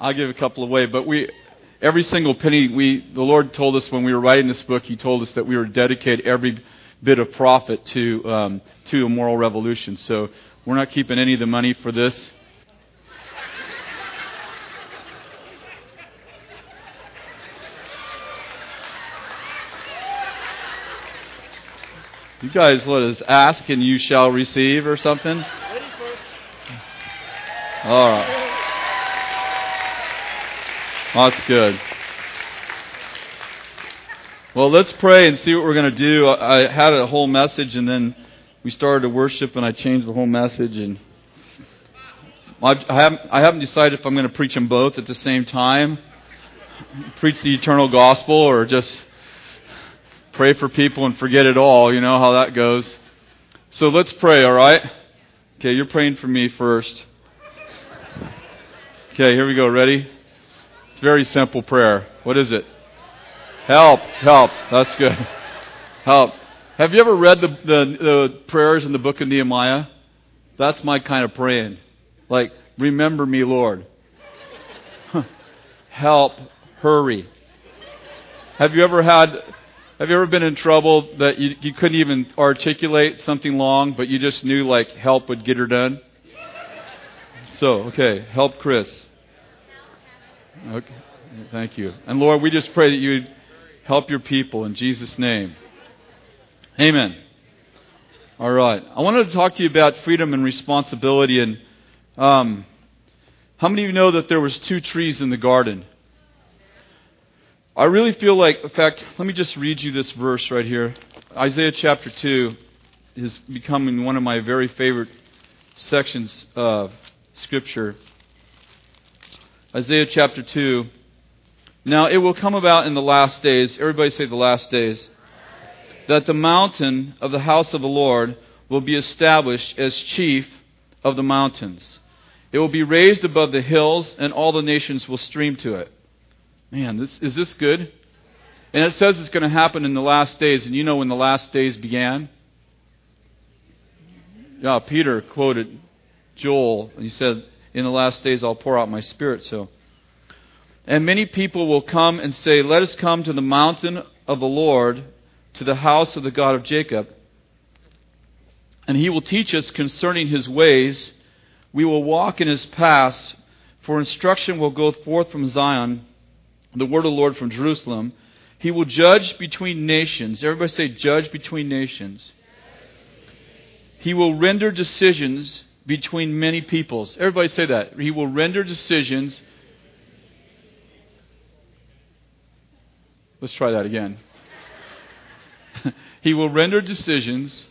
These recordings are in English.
I'll give a couple away, but we every single penny we the Lord told us when we were writing this book, He told us that we were to dedicate every bit of profit to um, to a moral revolution. So we're not keeping any of the money for this. You guys let us ask and you shall receive or something? All right. That's good. Well, let's pray and see what we're going to do. I had a whole message and then we started to worship and I changed the whole message and I haven't, decided if I'm going to preach them both at the same time. Preach the eternal gospel or just pray for people and forget it all. You know how that goes. So let's pray, all right? Okay, you're praying for me first. Okay, here we go. Ready? It's very simple prayer. What is it? Help, help. That's good. Help. Have you ever read the, the, the prayers in the book of Nehemiah? That's my kind of praying. Like, remember me, Lord. help, hurry. Have you ever had have you ever been in trouble that you, you couldn't even articulate something long, but you just knew like help would get her done? So, okay, help Kris. Okay, thank you. And Lord, we just pray that you help your people in Jesus' name. Amen. All right. I wanted to talk to you about freedom and responsibility. And um, how many of you know that there was two trees in the garden? I really feel like, in fact, let me just read you this verse right here. Isaiah chapter 2 is becoming one of my very favorite sections of Scripture. Isaiah chapter 2. Now it will come about in the last days, everybody say the last days, that the mountain of the house of the Lord will be established as chief of the mountains. It will be raised above the hills, and all the nations will stream to it. Man, this, is this good? And it says it's going to happen in the last days. And you know when the last days began? Yeah, Peter quoted Joel. And he said, In the last days I'll pour out my spirit. So, And many people will come and say, Let us come to the mountain of the Lord, to the house of the God of Jacob. And he will teach us concerning his ways. We will walk in his paths, for instruction will go forth from Zion the word of the Lord from Jerusalem. He will judge between nations. Everybody say, judge between nations. He will render decisions between many peoples. Everybody say that. He will render decisions. Let's try that again. he will render decisions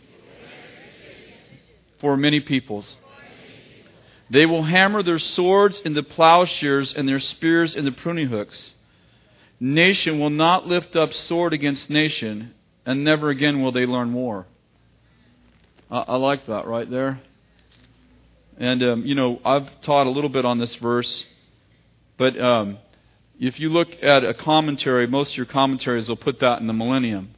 for many peoples. They will hammer their swords into plowshares and their spears into pruning hooks. Nation will not lift up sword against nation, and never again will they learn war. I, I like that right there. And, um, you know, I've taught a little bit on this verse, but um, if you look at a commentary, most of your commentaries will put that in the millennium.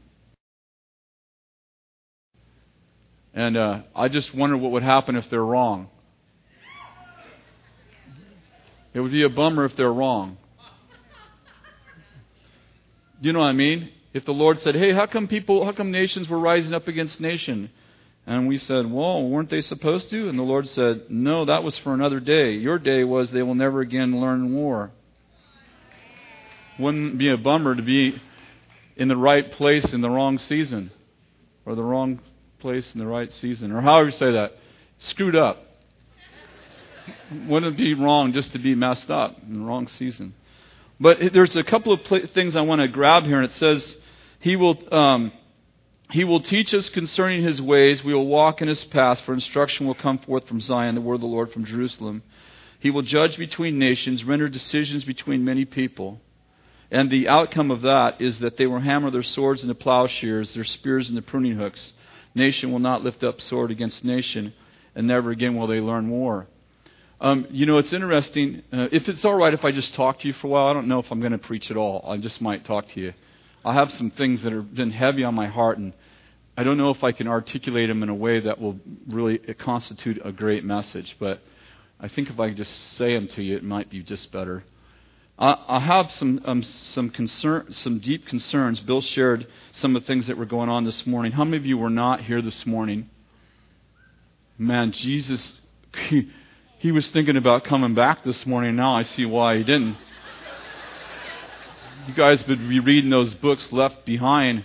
And uh, I just wonder what would happen if they're wrong. It would be a bummer if they're wrong. Do you know what I mean? If the Lord said, "Hey, how come people, how come nations were rising up against nation?" And we said, "Well, weren't they supposed to?" And the Lord said, "No, that was for another day. Your day was they will never again learn war." Wouldn't be a bummer to be in the right place in the wrong season, or the wrong place in the right season, or however you say that, screwed up. Wouldn't it be wrong just to be messed up in the wrong season? But there's a couple of pl- things I want to grab here, and it says, He will. Um, he will teach us concerning his ways. We will walk in his path, for instruction will come forth from Zion, the word of the Lord from Jerusalem. He will judge between nations, render decisions between many people. And the outcome of that is that they will hammer their swords into plowshares, their spears into pruning hooks. Nation will not lift up sword against nation, and never again will they learn war. Um, you know, it's interesting. Uh, if it's all right if I just talk to you for a while, I don't know if I'm going to preach at all. I just might talk to you. I have some things that have been heavy on my heart, and I don't know if I can articulate them in a way that will really constitute a great message. But I think if I just say them to you, it might be just better. I, I have some um, some concern, some deep concerns. Bill shared some of the things that were going on this morning. How many of you were not here this morning? Man, Jesus, he, he was thinking about coming back this morning. Now I see why he didn't. You guys would be reading those books left behind.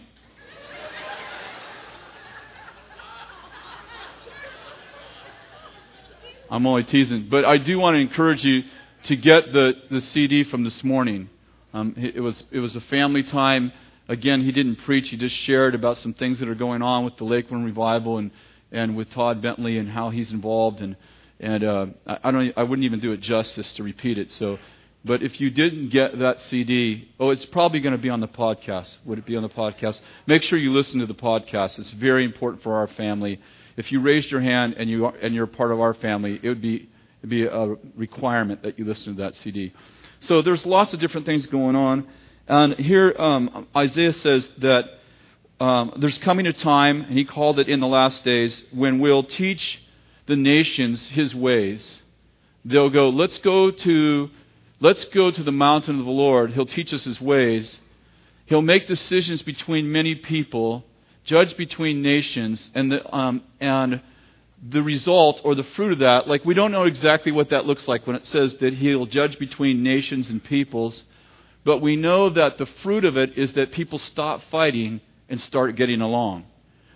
I'm only teasing. But I do want to encourage you to get the, the CD from this morning. Um, it, was, it was a family time. Again, he didn't preach, he just shared about some things that are going on with the Lakeland Revival and, and with Todd Bentley and how he's involved. And, and uh, I, I, don't, I wouldn't even do it justice to repeat it. So, but if you didn't get that CD, oh, it's probably going to be on the podcast. Would it be on the podcast? Make sure you listen to the podcast. It's very important for our family if you raised your hand and, you are, and you're part of our family, it would be, it'd be a requirement that you listen to that CD. So there's lots of different things going on. And here um, Isaiah says that um, there's coming a time, and he called it in the last days, when we'll teach the nations his ways. They'll go, let's go to, let's go to the mountain of the Lord. He'll teach us his ways. He'll make decisions between many people judge between nations, and the, um, and the result or the fruit of that, like we don't know exactly what that looks like when it says that he'll judge between nations and peoples, but we know that the fruit of it is that people stop fighting and start getting along.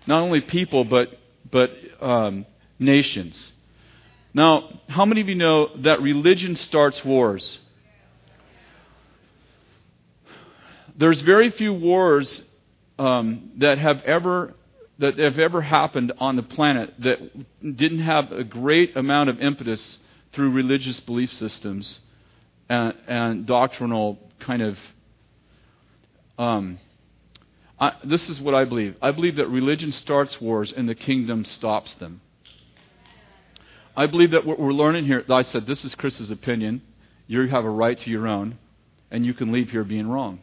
Not only people, but, but um, nations. Now, how many of you know that religion starts wars? There's very few wars um, that have ever that have ever happened on the planet that didn't have a great amount of impetus through religious belief systems and, and doctrinal kind of. Um, I, this is what I believe. I believe that religion starts wars and the kingdom stops them. I believe that what we're learning here, I said this is Kris's opinion. You have a right to your own, and you can leave here being wrong.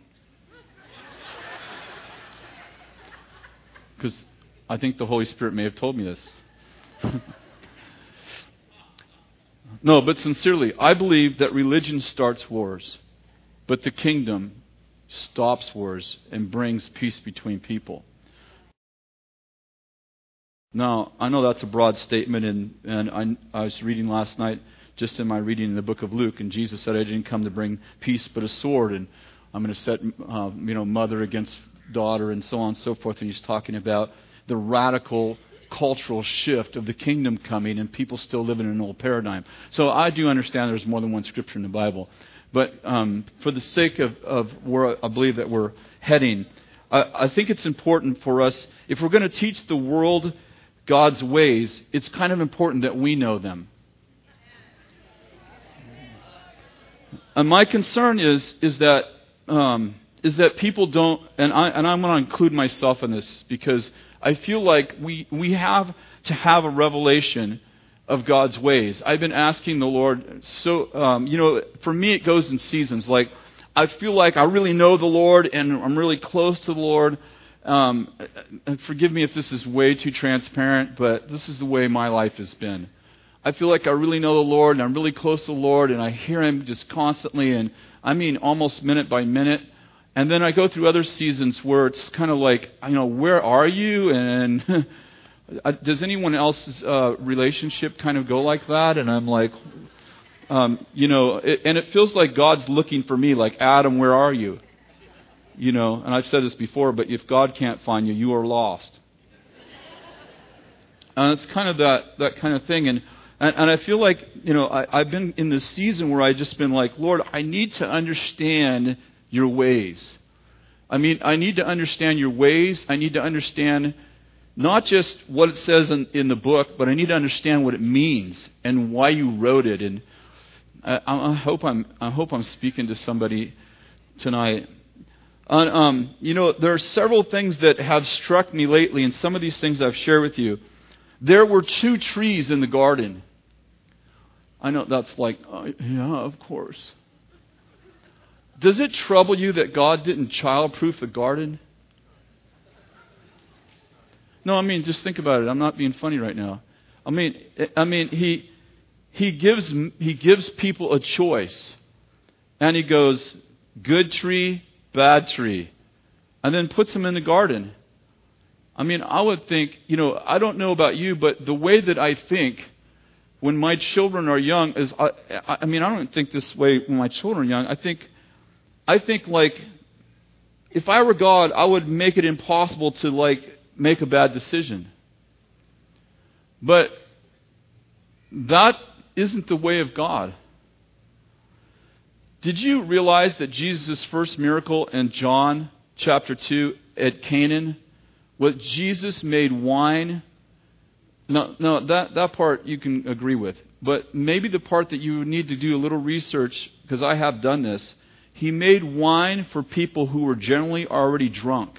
Because I think the Holy Spirit may have told me this. no, but sincerely, I believe that religion starts wars, but the kingdom stops wars and brings peace between people. Now, I know that's a broad statement, and, and I, I was reading last night, just in my reading in the book of Luke, and Jesus said, I didn't come to bring peace but a sword, and I'm going to set uh, you know, mother against daughter, and so on and so forth. And he's talking about the radical cultural shift of the kingdom coming and people still living in an old paradigm. So I do understand there's more than one scripture in the Bible. But um, for the sake of, of where I believe that we're heading, I, I think it's important for us, if we're going to teach the world God's ways, it's kind of important that we know them. And my concern is, is that um, is that people don't, and, I, and I'm going to include myself in this because I feel like we, we have to have a revelation of God's ways. I've been asking the Lord, so, um, you know, for me it goes in seasons. Like, I feel like I really know the Lord and I'm really close to the Lord. Um, and forgive me if this is way too transparent, but this is the way my life has been. I feel like I really know the Lord and I'm really close to the Lord and I hear Him just constantly and I mean almost minute by minute. And then I go through other seasons where it's kind of like, you know, where are you? And does anyone else's uh, relationship kind of go like that? And I'm like, um, you know, it, and it feels like God's looking for me, like, Adam, where are you? You know, and I've said this before, but if God can't find you, you are lost. And it's kind of that, that kind of thing. And, and, and I feel like, you know, I, I've been in this season where I've just been like, Lord, I need to understand your ways. I mean, I need to understand your ways. I need to understand not just what it says in, in the book, but I need to understand what it means and why you wrote it. And I, I hope I'm I hope I'm speaking to somebody tonight. And, um, you know, there are several things that have struck me lately, and some of these things I've shared with you. There were two trees in the garden. I know that's like, uh, yeah, of course. Does it trouble you that God didn't childproof the garden? No, I mean just think about it. I'm not being funny right now. I mean, I mean he he gives he gives people a choice, and he goes, good tree, bad tree, and then puts them in the garden. I mean, I would think, you know, I don't know about you, but the way that I think when my children are young is, I, I mean, I don't think this way when my children are young. I think, I think like, if I were God, I would make it impossible to like make a bad decision. But that isn't the way of God. Did you realize that Jesus' first miracle in John chapter 2 at Cana what Jesus made wine. No, no, that, that part you can agree with. But maybe the part that you need to do a little research, because I have done this, he made wine for people who were generally already drunk.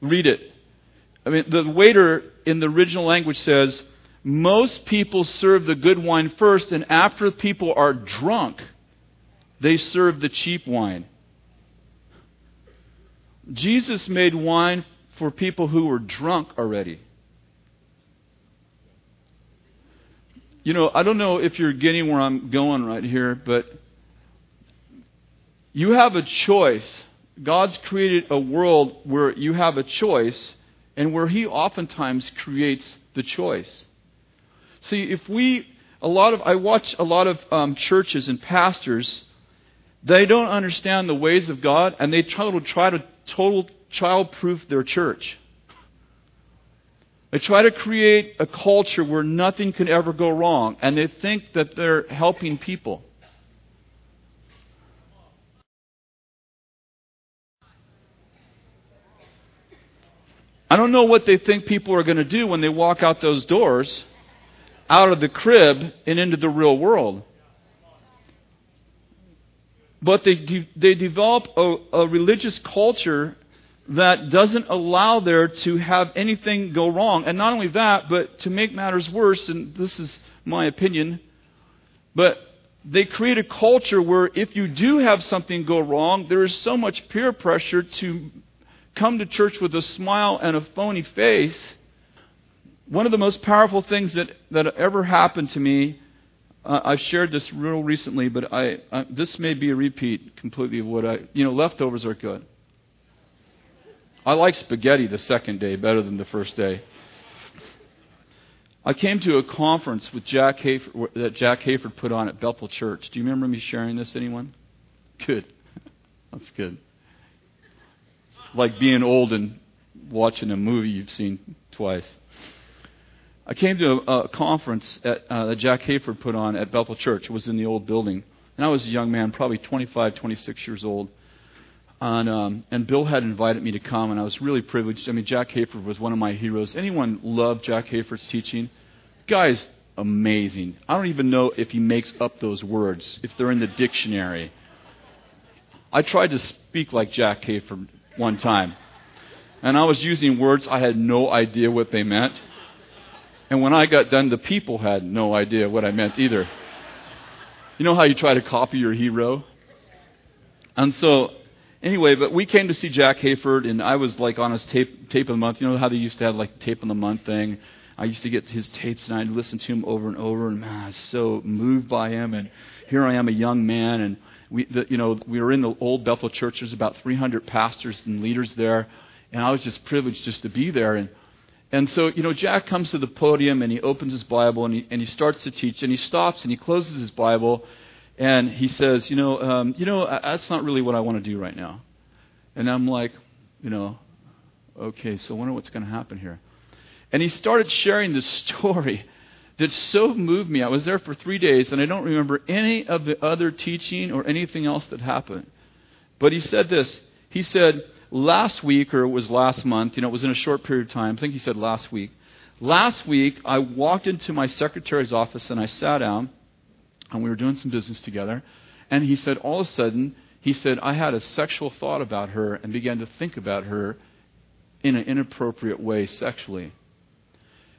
Read it. I mean, the waiter in the original language says, most people serve the good wine first, and after people are drunk, they serve the cheap wine. Jesus made wine for people who were drunk already. You know, I don't know if you're getting where I'm going right here, but you have a choice. God's created a world where you have a choice and where He oftentimes creates the choice. See, if we, a lot of, I watch a lot of um, churches and pastors, they don't understand the ways of God and they try to try to total child proof their church. They try to create a culture where nothing can ever go wrong, and they think that they're helping people. I don't know what they think people are going to do when they walk out those doors, out of the crib, and into the real world but they, de- they develop a, a religious culture that doesn't allow there to have anything go wrong. And not only that, but to make matters worse, and this is my opinion, but they create a culture where if you do have something go wrong, there is so much peer pressure to come to church with a smile and a phony face. One of the most powerful things that, that ever happened to me uh, I've shared this real recently, but I, uh, this may be a repeat completely of what I, you know, leftovers are good. I like spaghetti the second day better than the first day. I came to a conference with Jack Hayford, that Jack Hayford put on at Bethel Church. Do you remember me sharing this, anyone? Good. That's good. It's like being old and watching a movie you've seen twice. I came to a, a conference at, uh, that Jack Hayford put on at Bethel Church. It was in the old building. And I was a young man, probably 25, 26 years old. And, um, and Bill had invited me to come, and I was really privileged. I mean, Jack Hayford was one of my heroes. Anyone love Jack Hayford's teaching? Guy's amazing. I don't even know if he makes up those words, if they're in the dictionary. I tried to speak like Jack Hayford one time, and I was using words I had no idea what they meant. And when I got done, the people had no idea what I meant either. You know how you try to copy your hero? And so, anyway, but we came to see Jack Hayford, and I was like on his tape, tape of the month. You know how they used to have like tape of the month thing? I used to get his tapes, and I'd listen to him over and over, and man, I was so moved by him. And here I am, a young man, and we, the, you know, we were in the old Bethel church. There's about 300 pastors and leaders there, and I was just privileged just to be there. And and so, you know, Jack comes to the podium and he opens his Bible and he, and he starts to teach and he stops and he closes his Bible and he says, you know, um, you know, that's not really what I want to do right now. And I'm like, you know, okay, so I wonder what's going to happen here. And he started sharing this story that so moved me. I was there for three days and I don't remember any of the other teaching or anything else that happened. But he said this. He said, last week, or it was last month, you know, it was in a short period of time. I think he said last week. Last week, I walked into my secretary's office and I sat down, and we were doing some business together. And he said, all of a sudden, he said, I had a sexual thought about her and began to think about her in an inappropriate way sexually.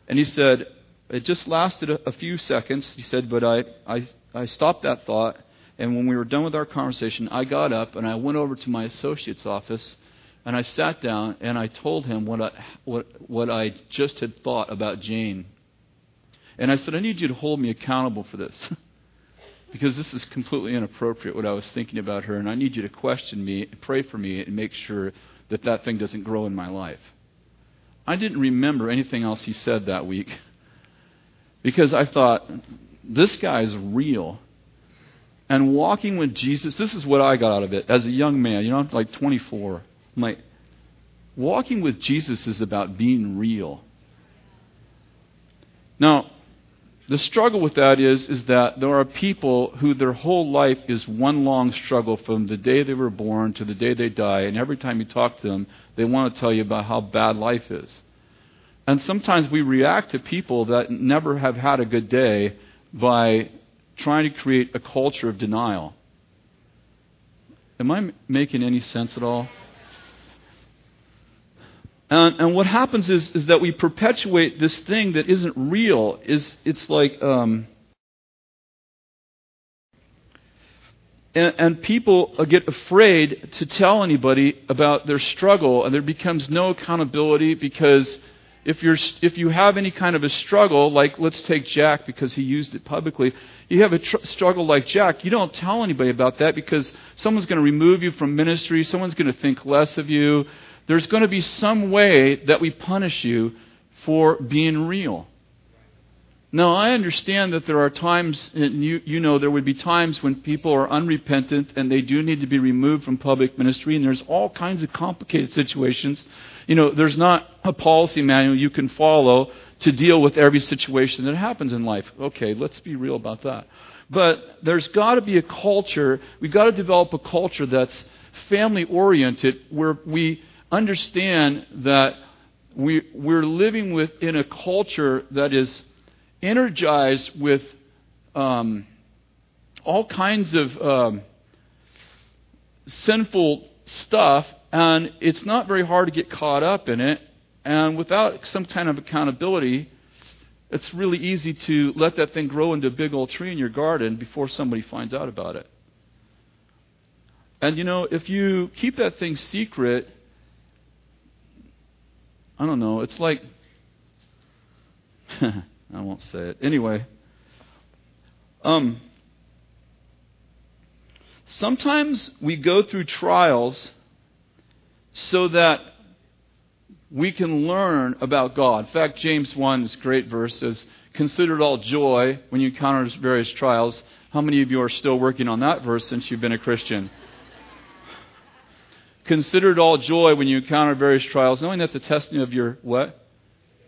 And he said, it just lasted a, a few seconds. He said, but I, I, I stopped that thought. And when we were done with our conversation, I got up and I went over to my associate's office and I sat down and I told him what I, what, what I just had thought about Jane. And I said, I need you to hold me accountable for this. because this is completely inappropriate what I was thinking about her, and I need you to question me, pray for me, and make sure that that thing doesn't grow in my life. I didn't remember anything else he said that week because I thought, this guy's real. And walking with Jesus, this is what I got out of it as a young man, you know, I'm like 24. I'm like, walking with Jesus is about being real. Now, the struggle with that is, is that there are people who their whole life is one long struggle from the day they were born to the day they die, and every time you talk to them, they want to tell you about how bad life is. And sometimes we react to people that never have had a good day by trying to create a culture of denial. Am I making any sense at all? And, and what happens is, is that we perpetuate this thing that isn't real. Is it's like um, and, and people get afraid to tell anybody about their struggle, and there becomes no accountability because if you're if you have any kind of a struggle, like let's take Jack because he used it publicly, you have a tr- struggle like Jack, you don't tell anybody about that because someone's going to remove you from ministry, someone's going to think less of you there's going to be some way that we punish you for being real. Now, I understand that there are times, and you, you know, there would be times when people are unrepentant and they do need to be removed from public ministry, and there's all kinds of complicated situations. You know, there's not a policy manual you can follow to deal with every situation that happens in life. Okay, let's be real about that. But there's got to be a culture, we've got to develop a culture that's family oriented where we understand that we, we're living within a culture that is energized with um, all kinds of um, sinful stuff, and it's not very hard to get caught up in it. And without some kind of accountability, it's really easy to let that thing grow into a big old tree in your garden before somebody finds out about it. And you know, if you keep that thing secret, I don't know. It's like, I won't say it. Anyway, um, sometimes we go through trials so that we can learn about God. In fact, James 1, this great verse, says, Consider it all joy when you encounter various trials. How many of you are still working on that verse since you've been a Christian? Consider it all joy when you encounter various trials, knowing that the testing of your what?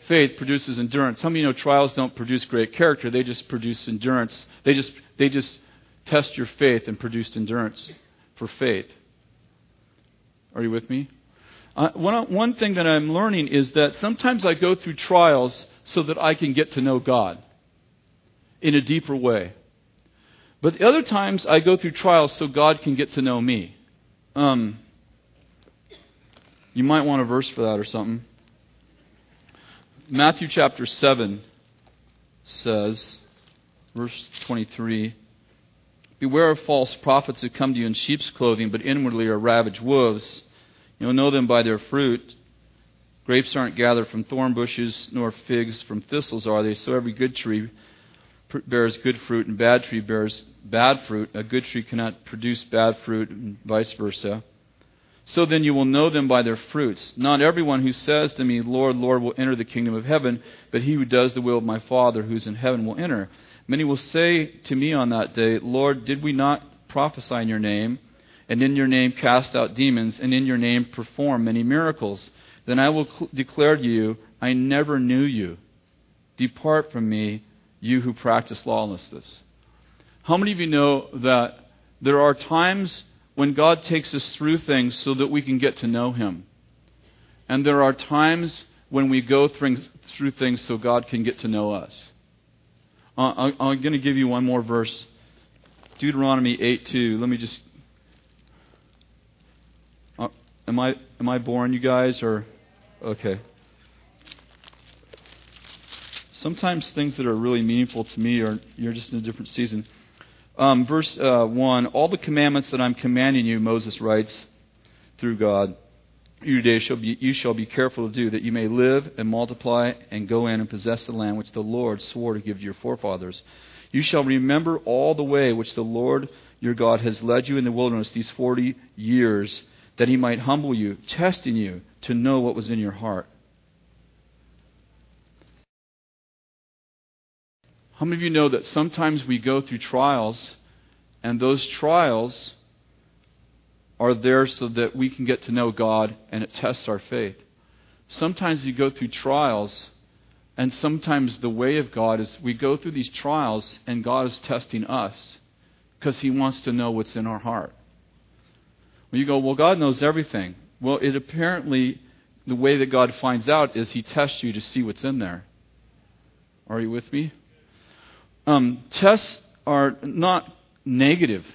Faith produces endurance. How many know trials don't produce great character? They just produce endurance. They just they just test your faith and produce endurance for faith. Are you with me? Uh, one, one thing that I'm learning is that sometimes I go through trials so that I can get to know God in a deeper way. But the other times I go through trials so God can get to know me. Um, you might want a verse for that or something. Matthew chapter 7 says, verse 23 Beware of false prophets who come to you in sheep's clothing, but inwardly are ravaged wolves. You'll know them by their fruit. Grapes aren't gathered from thorn bushes, nor figs from thistles are they. So every good tree bears good fruit, and bad tree bears bad fruit. A good tree cannot produce bad fruit, and vice versa. So then you will know them by their fruits. Not everyone who says to me, Lord, Lord, will enter the kingdom of heaven, but he who does the will of my Father who is in heaven will enter. Many will say to me on that day, Lord, did we not prophesy in your name, and in your name cast out demons, and in your name perform many miracles? Then I will cl- declare to you, I never knew you. Depart from me, you who practice lawlessness. How many of you know that there are times when God takes us through things so that we can get to know Him. And there are times when we go through things so God can get to know us. Uh, I'm going to give you one more verse Deuteronomy 8 2. Let me just. Uh, am, I, am I boring you guys? or Okay. Sometimes things that are really meaningful to me are you're just in a different season. Um, verse uh, 1 All the commandments that I'm commanding you, Moses writes through God, you today shall be, you shall be careful to do, that you may live and multiply and go in and possess the land which the Lord swore to give to your forefathers. You shall remember all the way which the Lord your God has led you in the wilderness these 40 years, that he might humble you, testing you to know what was in your heart. How many of you know that sometimes we go through trials, and those trials are there so that we can get to know God and it tests our faith? Sometimes you go through trials, and sometimes the way of God is we go through these trials, and God is testing us because He wants to know what's in our heart. When you go, well, God knows everything. Well, it apparently, the way that God finds out is He tests you to see what's in there. Are you with me? Um, tests are not negative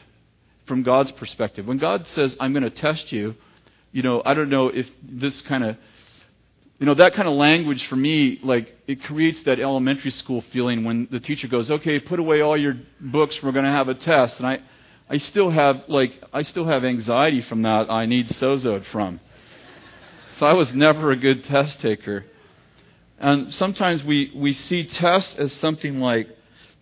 from God's perspective. When God says, I'm going to test you, you know, I don't know if this kind of, you know, that kind of language for me, like, it creates that elementary school feeling when the teacher goes, okay, put away all your books, we're going to have a test. And I, I still have, like, I still have anxiety from that I need sozoed from. So I was never a good test taker. And sometimes we, we see tests as something like,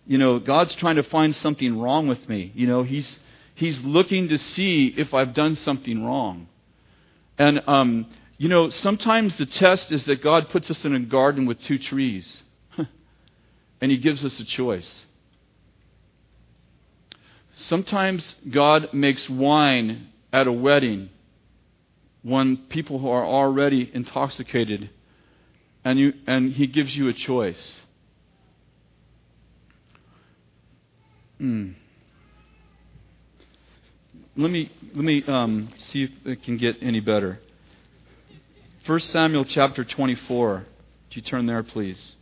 you know, God's trying to find something wrong with me. You know, He's, he's looking to see if I've done something wrong. And, um, you know, sometimes the test is that God puts us in a garden with two trees, and He gives us a choice. Sometimes God makes wine at a wedding when people who are already intoxicated, and, you, and He gives you a choice. Mm. Let me let me um, see if it can get any better. 1 Samuel chapter 24. Would you turn there, please?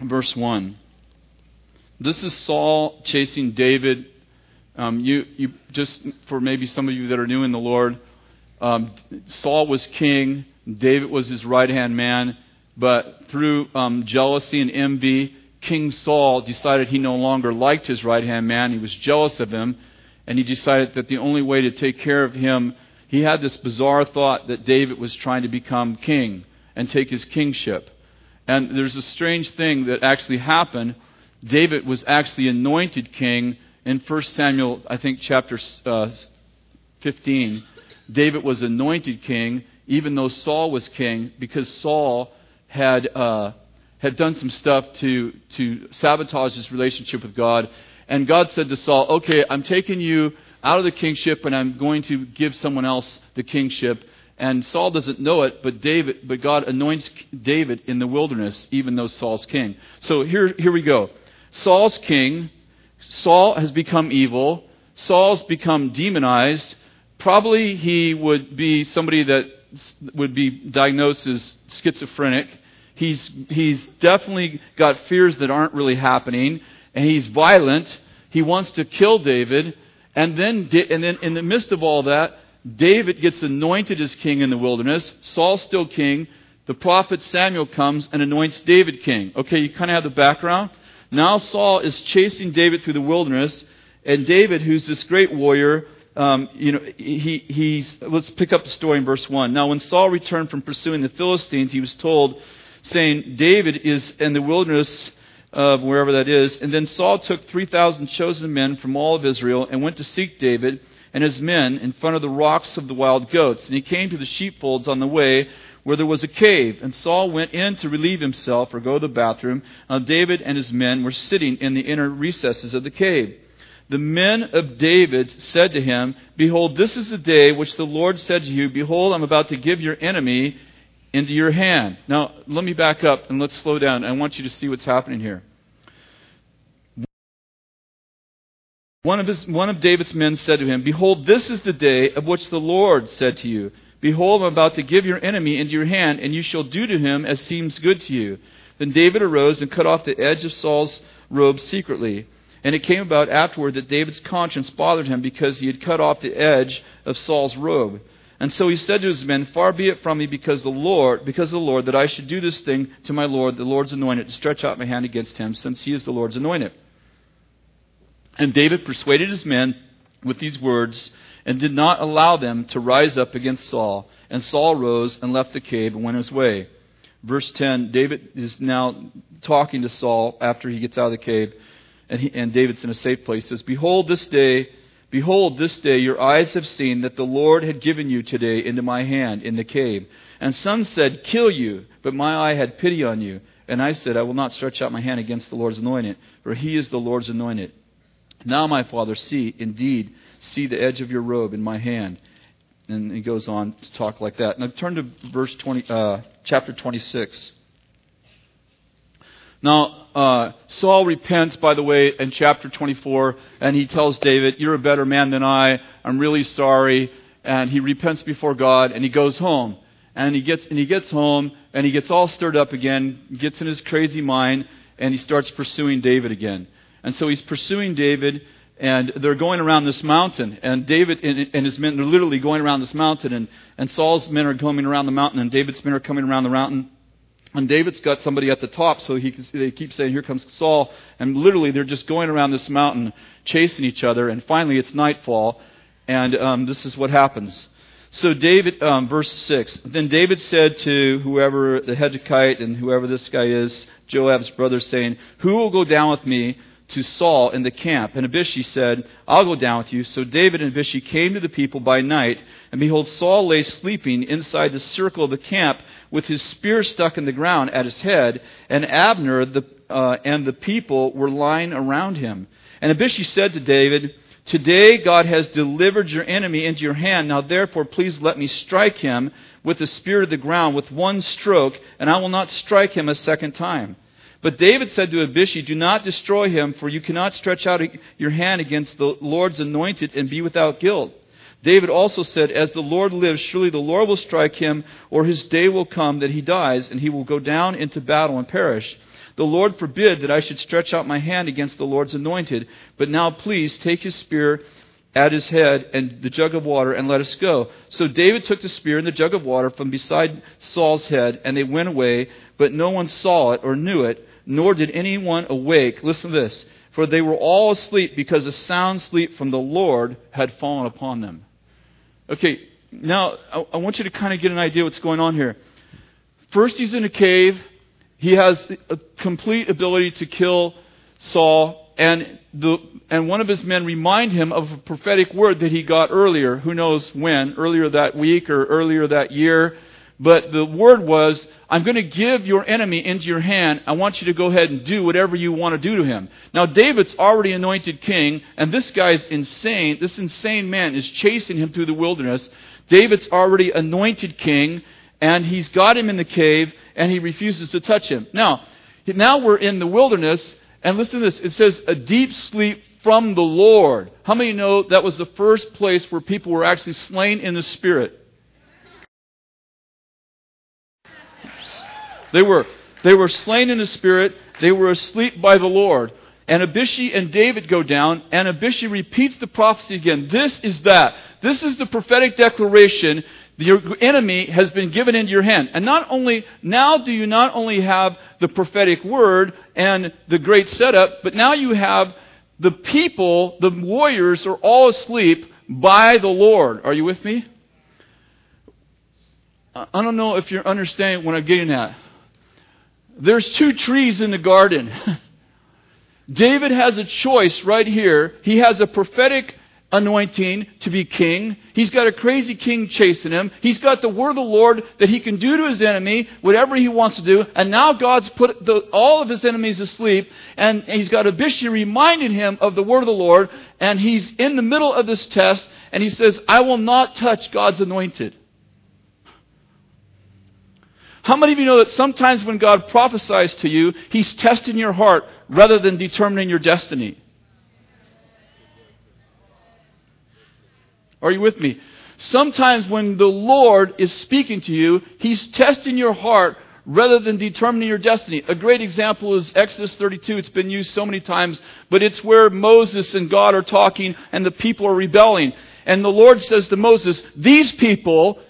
Verse 1. This is Saul chasing David um, you, you just for maybe some of you that are new in the Lord, um, Saul was king, David was his right hand man, but through um, jealousy and envy, King Saul decided he no longer liked his right hand man. He was jealous of him, and he decided that the only way to take care of him, he had this bizarre thought that David was trying to become king and take his kingship. And there's a strange thing that actually happened. David was actually anointed king in 1 Samuel, I think, chapter uh, 15, David was anointed king, even though Saul was king, because Saul had, uh, had done some stuff to, to sabotage his relationship with God. And God said to Saul, Okay, I'm taking you out of the kingship and I'm going to give someone else the kingship. And Saul doesn't know it, but David, but God anoints David in the wilderness, even though Saul's king. So here, here we go. Saul's king, Saul has become evil. Saul's become demonized. Probably he would be somebody that would be diagnosed as schizophrenic. He's, he's definitely got fears that aren't really happening, and he's violent. He wants to kill David. And then, and then in the midst of all that, David gets anointed as king in the wilderness. Saul's still king. The prophet Samuel comes and anoints David king. Okay, you kind of have the background. Now Saul is chasing David through the wilderness, and David, who's this great warrior, um, you know, he, he's, let's pick up the story in verse 1. Now, when Saul returned from pursuing the Philistines, he was told, saying, David is in the wilderness of wherever that is. And then Saul took 3,000 chosen men from all of Israel and went to seek David and his men in front of the rocks of the wild goats. And he came to the sheepfolds on the way where there was a cave, and Saul went in to relieve himself or go to the bathroom. Now David and his men were sitting in the inner recesses of the cave. The men of David said to him, Behold, this is the day which the Lord said to you, Behold, I'm about to give your enemy into your hand. Now, let me back up and let's slow down. I want you to see what's happening here. One of, his, one of David's men said to him, Behold, this is the day of which the Lord said to you, Behold, I'm about to give your enemy into your hand, and you shall do to him as seems good to you. Then David arose and cut off the edge of Saul's robe secretly. And it came about afterward that David's conscience bothered him because he had cut off the edge of Saul's robe. And so he said to his men, Far be it from me because the Lord, because of the Lord, that I should do this thing to my Lord, the Lord's anointed, to stretch out my hand against him, since he is the Lord's anointed. And David persuaded his men with these words and did not allow them to rise up against Saul. And Saul rose and left the cave and went his way. Verse 10 David is now talking to Saul after he gets out of the cave, and, he, and David's in a safe place. He says, Behold, this day, behold, this day your eyes have seen that the Lord had given you today into my hand in the cave. And some said, Kill you, but my eye had pity on you. And I said, I will not stretch out my hand against the Lord's anointed, for he is the Lord's anointed. Now, my father, see, indeed, see the edge of your robe in my hand. And he goes on to talk like that. Now, turn to verse 20, uh, chapter 26. Now, uh, Saul repents, by the way, in chapter 24, and he tells David, You're a better man than I. I'm really sorry. And he repents before God, and he goes home. And he gets, and he gets home, and he gets all stirred up again, gets in his crazy mind, and he starts pursuing David again. And so he's pursuing David, and they're going around this mountain. And David and his men, they're literally going around this mountain. And, and Saul's men are coming around the mountain, and David's men are coming around the mountain. And David's got somebody at the top, so he, they keep saying, Here comes Saul. And literally, they're just going around this mountain, chasing each other. And finally, it's nightfall. And um, this is what happens. So, David, um, verse 6 Then David said to whoever, the Hedekite and whoever this guy is, Joab's brother, saying, Who will go down with me to Saul in the camp. And Abishai said, I'll go down with you. So David and Abishai came to the people by night, and behold, Saul lay sleeping inside the circle of the camp with his spear stuck in the ground at his head, and Abner the, uh, and the people were lying around him. And Abishai said to David, Today God has delivered your enemy into your hand. Now therefore, please let me strike him with the spear of the ground with one stroke, and I will not strike him a second time. But David said to Abishai, Do not destroy him, for you cannot stretch out your hand against the Lord's anointed and be without guilt. David also said, As the Lord lives, surely the Lord will strike him, or his day will come that he dies, and he will go down into battle and perish. The Lord forbid that I should stretch out my hand against the Lord's anointed. But now please take his spear at his head and the jug of water and let us go. So David took the spear and the jug of water from beside Saul's head, and they went away, but no one saw it or knew it nor did anyone awake. Listen to this. For they were all asleep because a sound sleep from the Lord had fallen upon them. Okay, now I, I want you to kind of get an idea what's going on here. First, he's in a cave. He has a complete ability to kill Saul, and the and one of his men remind him of a prophetic word that he got earlier. Who knows when? Earlier that week or earlier that year. But the word was, I'm going to give your enemy into your hand. I want you to go ahead and do whatever you want to do to him. Now, David's already anointed king, and this guy's insane. This insane man is chasing him through the wilderness. David's already anointed king, and he's got him in the cave, and he refuses to touch him. Now, now we're in the wilderness, and listen to this. It says, a deep sleep from the Lord. How many know that was the first place where people were actually slain in the spirit? They were, they were slain in the spirit. They were asleep by the Lord. And Abishai and David go down, and Abishai repeats the prophecy again. This is that. This is the prophetic declaration. Your enemy has been given into your hand. And not only, now do you not only have the prophetic word and the great setup, but now you have the people, the warriors are all asleep by the Lord. Are you with me? I don't know if you're understanding what I'm getting at. There's two trees in the garden. David has a choice right here. He has a prophetic anointing to be king. He's got a crazy king chasing him. He's got the word of the Lord that he can do to his enemy whatever he wants to do. And now God's put the, all of his enemies asleep. And he's got Abishai reminding him of the word of the Lord. And he's in the middle of this test. And he says, I will not touch God's anointed. How many of you know that sometimes when God prophesies to you, He's testing your heart rather than determining your destiny? Are you with me? Sometimes when the Lord is speaking to you, He's testing your heart rather than determining your destiny. A great example is Exodus 32. It's been used so many times, but it's where Moses and God are talking and the people are rebelling. And the Lord says to Moses, These people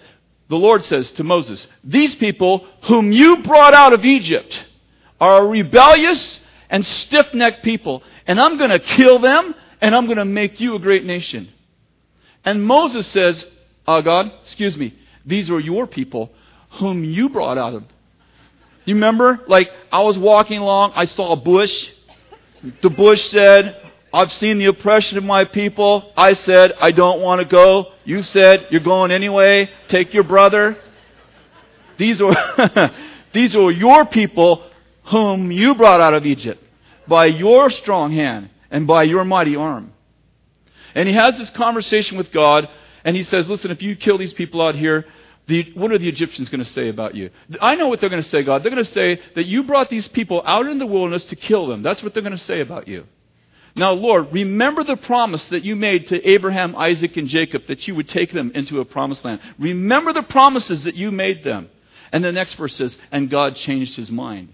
the Lord says to Moses, These people whom you brought out of Egypt are a rebellious and stiff necked people, and I'm going to kill them and I'm going to make you a great nation. And Moses says, Oh God, excuse me, these are your people whom you brought out of. You remember? Like, I was walking along, I saw a bush. The bush said, I've seen the oppression of my people. I said, I don't want to go. You said, you're going anyway. Take your brother. These are, these are your people whom you brought out of Egypt by your strong hand and by your mighty arm. And he has this conversation with God, and he says, Listen, if you kill these people out here, the, what are the Egyptians going to say about you? I know what they're going to say, God. They're going to say that you brought these people out in the wilderness to kill them. That's what they're going to say about you. Now, Lord, remember the promise that you made to Abraham, Isaac, and Jacob that you would take them into a promised land. Remember the promises that you made them. And the next verse says, and God changed his mind.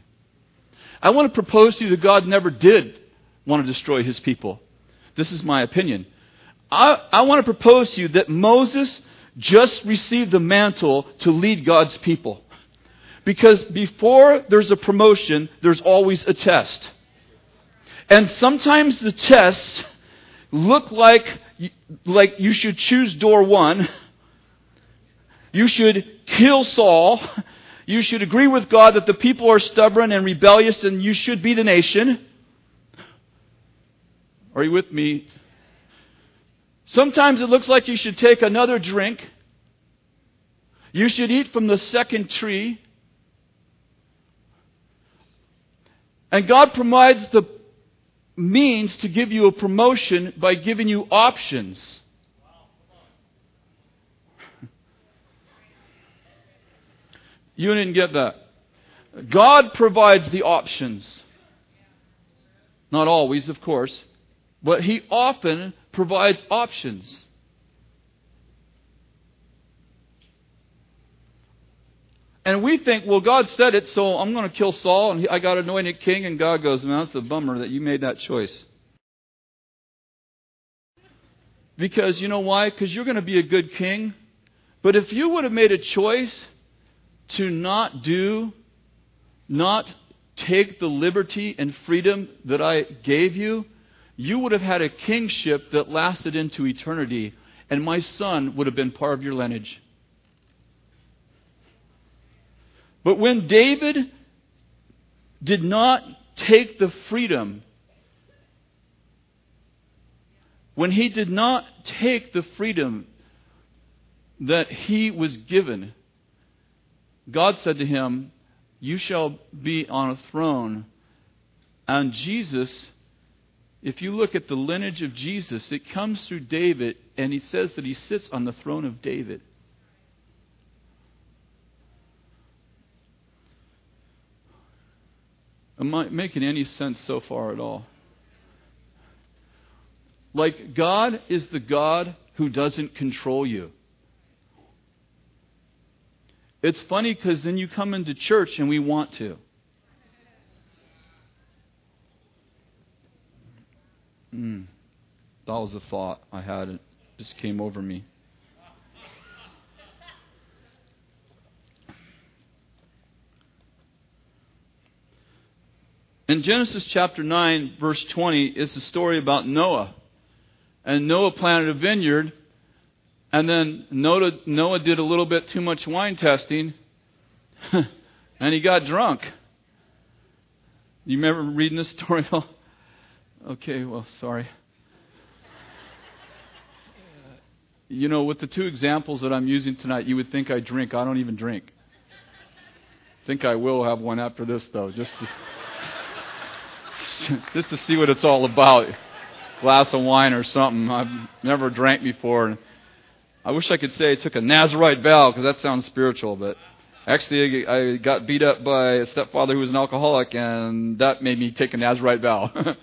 I want to propose to you that God never did want to destroy his people. This is my opinion. I, I want to propose to you that Moses just received the mantle to lead God's people. Because before there's a promotion, there's always a test. And sometimes the tests look like, like you should choose door one. You should kill Saul. You should agree with God that the people are stubborn and rebellious and you should be the nation. Are you with me? Sometimes it looks like you should take another drink. You should eat from the second tree. And God provides the means to give you a promotion by giving you options. You didn't get that. God provides the options. Not always, of course, but He often provides options. And we think, well, God said it, so I'm going to kill Saul, and I got anointed king. And God goes, man, that's a bummer that you made that choice. Because you know why? Because you're going to be a good king. But if you would have made a choice to not do, not take the liberty and freedom that I gave you, you would have had a kingship that lasted into eternity, and my son would have been part of your lineage. But when David did not take the freedom, when he did not take the freedom that he was given, God said to him, You shall be on a throne. And Jesus, if you look at the lineage of Jesus, it comes through David, and he says that he sits on the throne of David. Am I making any sense so far at all? Like, God is the God who doesn't control you. It's funny because then you come into church and we want to. Mm, that was a thought I had. It just came over me. In Genesis chapter 9, verse 20, is a story about Noah. And Noah planted a vineyard, and then Noah, Noah did a little bit too much wine testing, and he got drunk. You remember reading this story? okay, well, sorry. You know, with the two examples that I'm using tonight, you would think I drink. I don't even drink. Think I will have one after this, though, just to. just to see what it's all about. Glass of wine or something. I've never drank before. I wish I could say I took a Nazarite vow because that sounds spiritual, but actually I got beat up by a stepfather who was an alcoholic, and that made me take a Nazarite vow.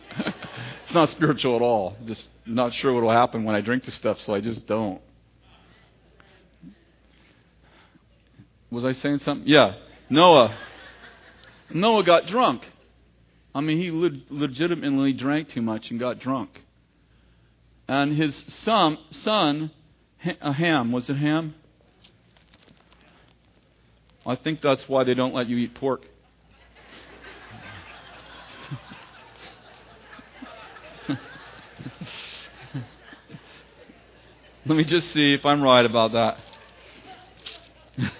it's not spiritual at all. Just not sure what will happen when I drink this stuff, so I just don't. Was I saying something? Yeah. Noah. Noah got drunk. I mean, he le- legitimately drank too much and got drunk. And his son, son uh, Ham, was it Ham? I think that's why they don't let you eat pork. Let me just see if I'm right about that.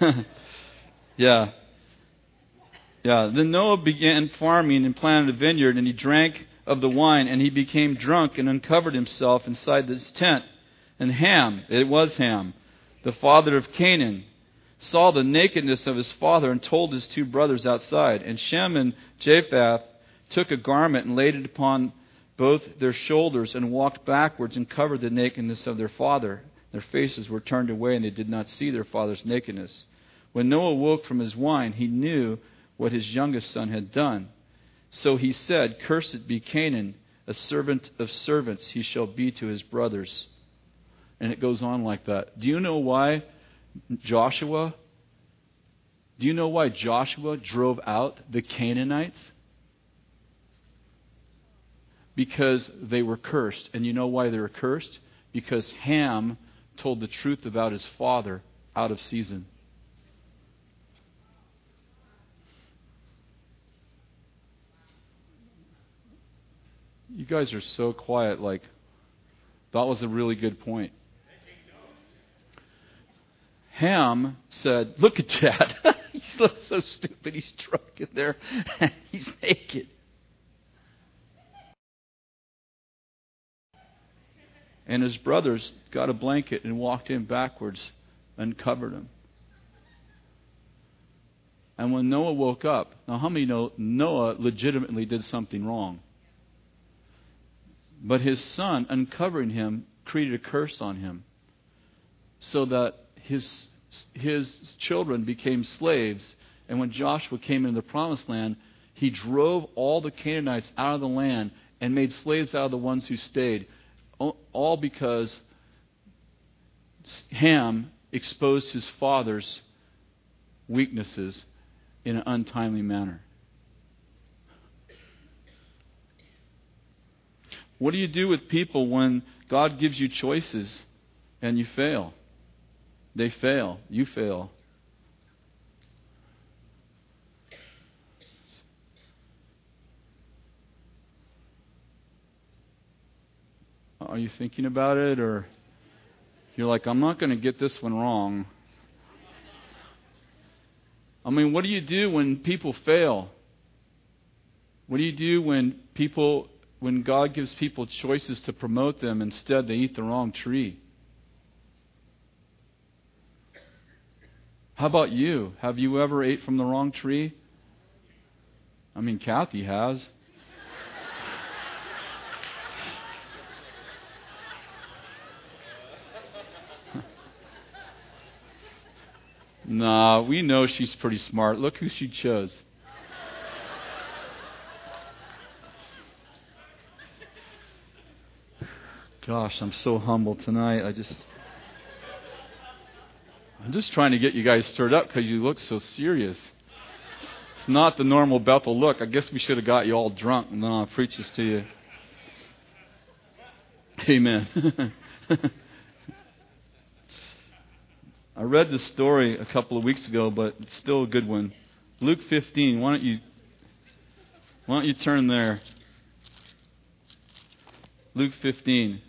yeah. Yeah. Then Noah began farming and planted a vineyard, and he drank of the wine, and he became drunk and uncovered himself inside this tent. And Ham, it was Ham, the father of Canaan, saw the nakedness of his father and told his two brothers outside. And Shem and Japheth took a garment and laid it upon both their shoulders and walked backwards and covered the nakedness of their father. Their faces were turned away and they did not see their father's nakedness. When Noah woke from his wine, he knew what his youngest son had done. So he said, Cursed be Canaan, a servant of servants he shall be to his brothers. And it goes on like that. Do you know why Joshua, do you know why Joshua drove out the Canaanites? Because they were cursed. And you know why they were cursed? Because Ham told the truth about his father out of season. You guys are so quiet, like, that was a really good point. Ham said, Look at Dad. he looks so stupid. He's drunk in there and he's naked. And his brothers got a blanket and walked in backwards and covered him. And when Noah woke up, now how many know Noah legitimately did something wrong? But his son, uncovering him, created a curse on him so that his, his children became slaves. And when Joshua came into the promised land, he drove all the Canaanites out of the land and made slaves out of the ones who stayed, all because Ham exposed his father's weaknesses in an untimely manner. What do you do with people when God gives you choices and you fail? They fail. You fail. Are you thinking about it or you're like, I'm not going to get this one wrong? I mean, what do you do when people fail? What do you do when people when God gives people choices to promote them, instead they eat the wrong tree? How about you? Have you ever ate from the wrong tree? I mean, Kathy has. nah, we know she's pretty smart. Look who she chose. Gosh, I'm so humble tonight. I just. I'm just trying to get you guys stirred up because you look so serious. It's not the normal Bethel look. I guess we should have got you all drunk and then I'll preach this to you. Amen. I read this story a couple of weeks ago, but it's still a good one. Luke 15. Why don't you why don't you turn there? Luke 15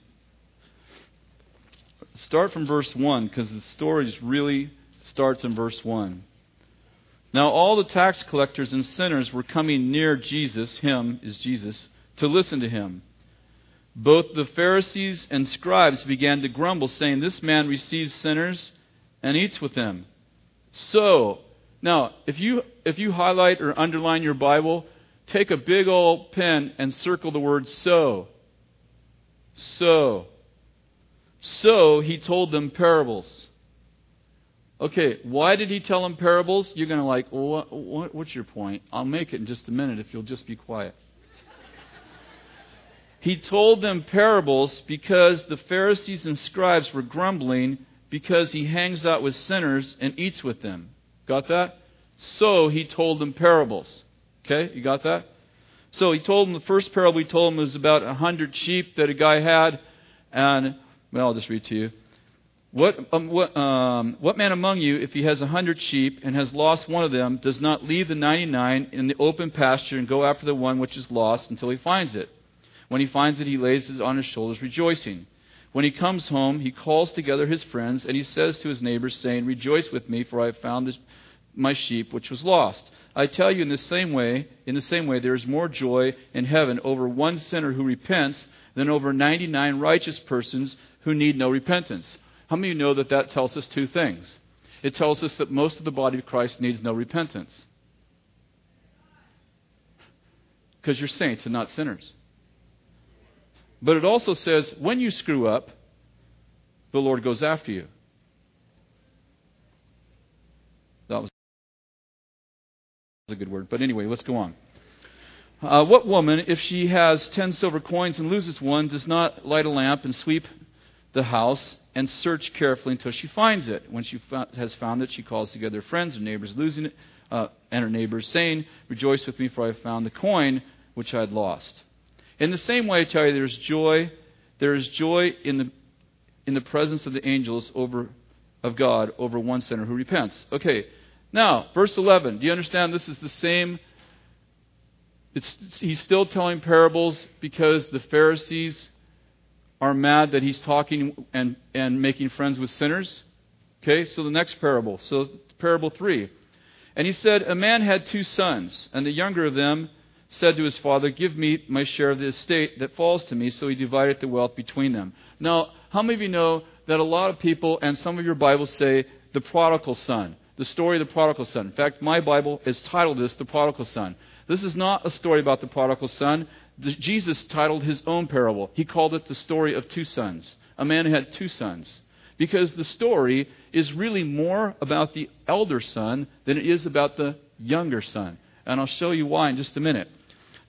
start from verse 1 because the story really starts in verse 1. Now, all the tax collectors and sinners were coming near Jesus, him is Jesus, to listen to him. Both the Pharisees and scribes began to grumble, saying, This man receives sinners and eats with them. So, now, if you, if you highlight or underline your Bible, take a big old pen and circle the word so. So. So he told them parables. Okay, why did he tell them parables? You're going to like, what, what, what's your point? I'll make it in just a minute if you'll just be quiet. he told them parables because the Pharisees and scribes were grumbling because he hangs out with sinners and eats with them. Got that? So he told them parables. Okay, you got that? So he told them the first parable he told them was about a hundred sheep that a guy had, and well, I'll just read to you. What, um, what, um, what man among you, if he has a hundred sheep and has lost one of them, does not leave the ninety nine in the open pasture and go after the one which is lost until he finds it? When he finds it, he lays it on his shoulders, rejoicing. When he comes home, he calls together his friends, and he says to his neighbors, saying, Rejoice with me, for I have found my sheep which was lost. I tell you in the same way, in the same way, there is more joy in heaven over one sinner who repents than over 99 righteous persons who need no repentance. How many of you know that that tells us two things? It tells us that most of the body of Christ needs no repentance. Because you're saints and not sinners. But it also says when you screw up, the Lord goes after you. That was a good word. But anyway, let's go on. Uh, what woman, if she has ten silver coins and loses one, does not light a lamp and sweep the house and search carefully until she finds it? When she has found it, she calls together friends and neighbors, losing it, uh, and her neighbors, saying, Rejoice with me, for I have found the coin which I had lost. In the same way, I tell you, there's joy. There is joy in the in the presence of the angels over of God over one sinner who repents. Okay, now verse 11. Do you understand? This is the same. It's, he's still telling parables because the Pharisees are mad that he's talking and, and making friends with sinners. Okay, so the next parable. So, parable 3. And he said, A man had two sons, and the younger of them said to his father, Give me my share of the estate that falls to me. So he divided the wealth between them. Now, how many of you know that a lot of people, and some of your Bibles say, the prodigal son? The story of the prodigal son. In fact, my Bible is titled this, The Prodigal Son. This is not a story about the prodigal son. The, Jesus titled his own parable. He called it the story of two sons. A man who had two sons. Because the story is really more about the elder son than it is about the younger son. And I'll show you why in just a minute.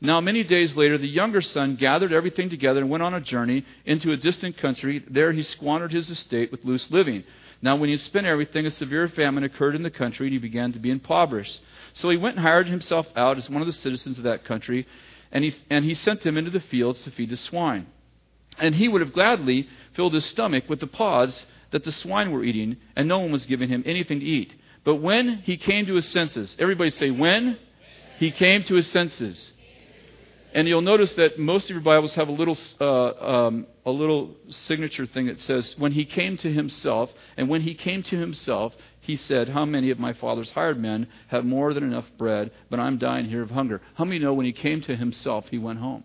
Now, many days later, the younger son gathered everything together and went on a journey into a distant country. There he squandered his estate with loose living. Now, when he had spent everything, a severe famine occurred in the country, and he began to be impoverished. So he went and hired himself out as one of the citizens of that country, and he, and he sent him into the fields to feed the swine. And he would have gladly filled his stomach with the pods that the swine were eating, and no one was giving him anything to eat. But when he came to his senses, everybody say, when? He came to his senses. And you'll notice that most of your Bibles have a little, uh, um, a little signature thing that says, when he came to himself, and when he came to himself, he said, How many of my father's hired men have more than enough bread, but I'm dying here of hunger? How many know when he came to himself, he went home?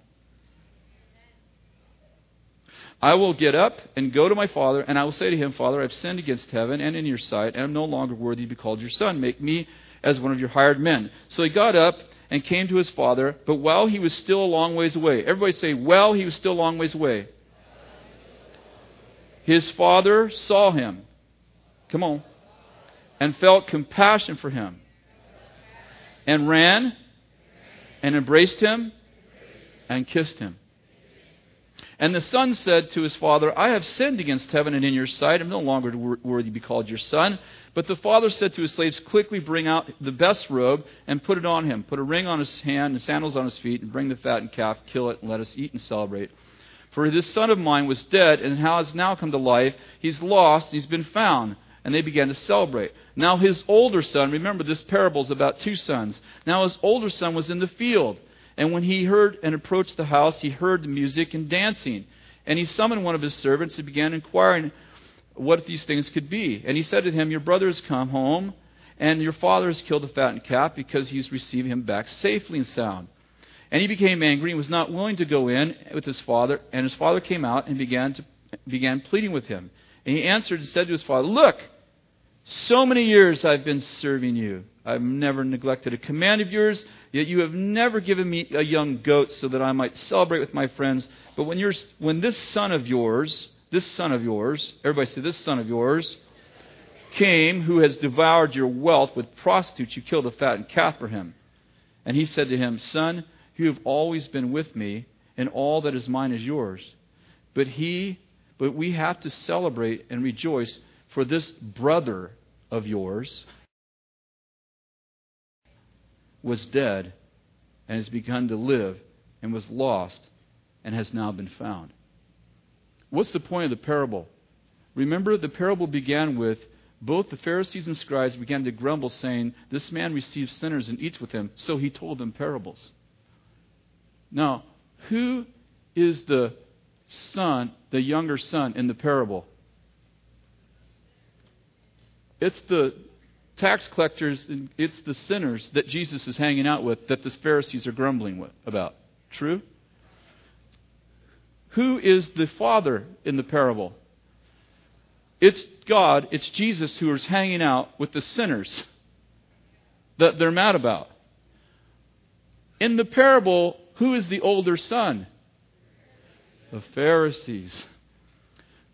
I will get up and go to my father, and I will say to him, Father, I've sinned against heaven and in your sight, and I'm no longer worthy to be called your son. Make me as one of your hired men. So he got up and came to his father, but while he was still a long ways away, everybody say, while he was still a long ways away, his father saw him. Come on. And felt compassion for him. And ran and embraced him and kissed him. And the son said to his father, I have sinned against heaven and in your sight. I'm no longer worthy to be called your son. But the father said to his slaves, Quickly bring out the best robe and put it on him. Put a ring on his hand and sandals on his feet, and bring the fattened calf, kill it, and let us eat and celebrate. For this son of mine was dead and has now come to life. He's lost, and he's been found. And they began to celebrate. Now his older son, remember this parable is about two sons. Now his older son was in the field. And when he heard and approached the house, he heard the music and dancing. And he summoned one of his servants and began inquiring what these things could be. And he said to him, Your brother has come home, and your father has killed the fattened calf because he's received him back safely and sound. And he became angry and was not willing to go in with his father. And his father came out and began, to, began pleading with him. And he answered and said to his father, Look, so many years I've been serving you. I've never neglected a command of yours, yet you have never given me a young goat so that I might celebrate with my friends. But when, you're, when this son of yours, this son of yours, everybody say, this son of yours, came who has devoured your wealth with prostitutes, you killed a fattened calf for him. And he said to him, Son, you have always been with me, and all that is mine is yours. But he, but we have to celebrate and rejoice for this brother of yours was dead and has begun to live and was lost and has now been found. What's the point of the parable? Remember, the parable began with both the Pharisees and scribes began to grumble, saying, This man receives sinners and eats with them. So he told them parables. Now, who is the son, the younger son in the parable? It's the tax collectors, it's the sinners that Jesus is hanging out with that the Pharisees are grumbling with, about. True? Who is the father in the parable? It's God, it's Jesus who is hanging out with the sinners that they're mad about. In the parable, who is the older son? The Pharisees.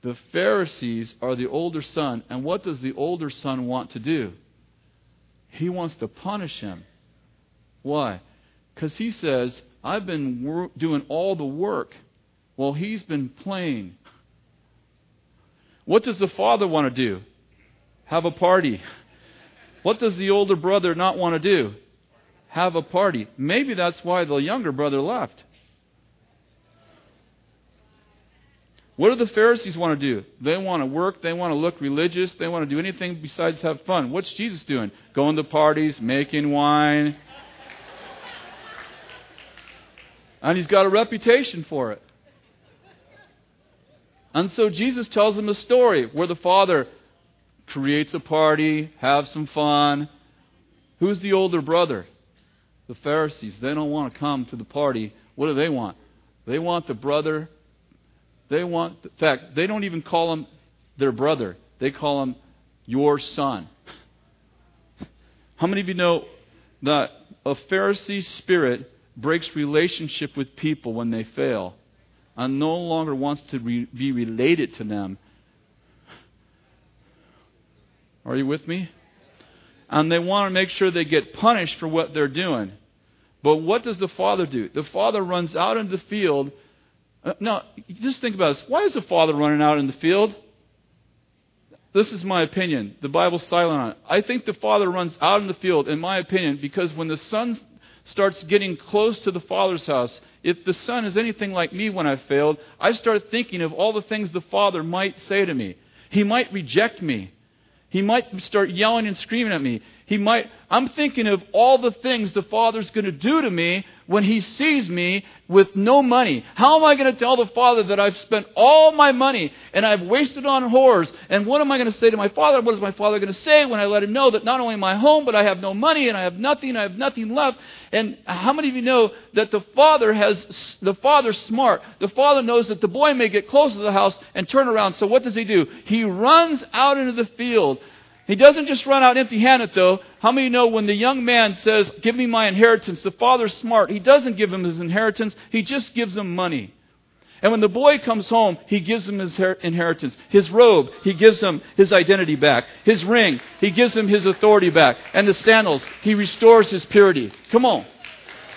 The Pharisees are the older son, and what does the older son want to do? He wants to punish him. Why? Because he says, I've been wor- doing all the work while he's been playing. What does the father want to do? Have a party. What does the older brother not want to do? Have a party. Maybe that's why the younger brother left. What do the Pharisees want to do? They want to work, they want to look religious, they want to do anything besides have fun. What's Jesus doing? Going to parties, making wine. And he's got a reputation for it. And so Jesus tells them a story where the father creates a party, have some fun. Who's the older brother? The Pharisees. They don't want to come to the party. What do they want? They want the brother. They want, in fact, they don't even call him their brother. They call him your son. How many of you know that a Pharisee spirit breaks relationship with people when they fail? and no longer wants to re- be related to them. Are you with me? And they want to make sure they get punished for what they're doing. But what does the father do? The father runs out into the field. Uh, now, just think about this. Why is the father running out in the field? This is my opinion. The Bible's silent on it. I think the father runs out in the field, in my opinion, because when the son starts getting close to the father's house, if the son is anything like me when I've failed, I start thinking of all the things the father might say to me. He might reject me. He might start yelling and screaming at me. He might, I'm thinking of all the things the Father's going to do to me when He sees me with no money. How am I going to tell the Father that I've spent all my money and I've wasted on whores? And what am I going to say to my Father? What is my Father going to say when I let Him know that not only am I home, but I have no money and I have nothing, I have nothing left? And how many of you know that the Father has, the Father's smart. The Father knows that the boy may get close to the house and turn around. So what does He do? He runs out into the field he doesn't just run out empty handed, though. How many know when the young man says, Give me my inheritance, the father's smart. He doesn't give him his inheritance, he just gives him money. And when the boy comes home, he gives him his inheritance. His robe, he gives him his identity back. His ring, he gives him his authority back. And the sandals, he restores his purity. Come on.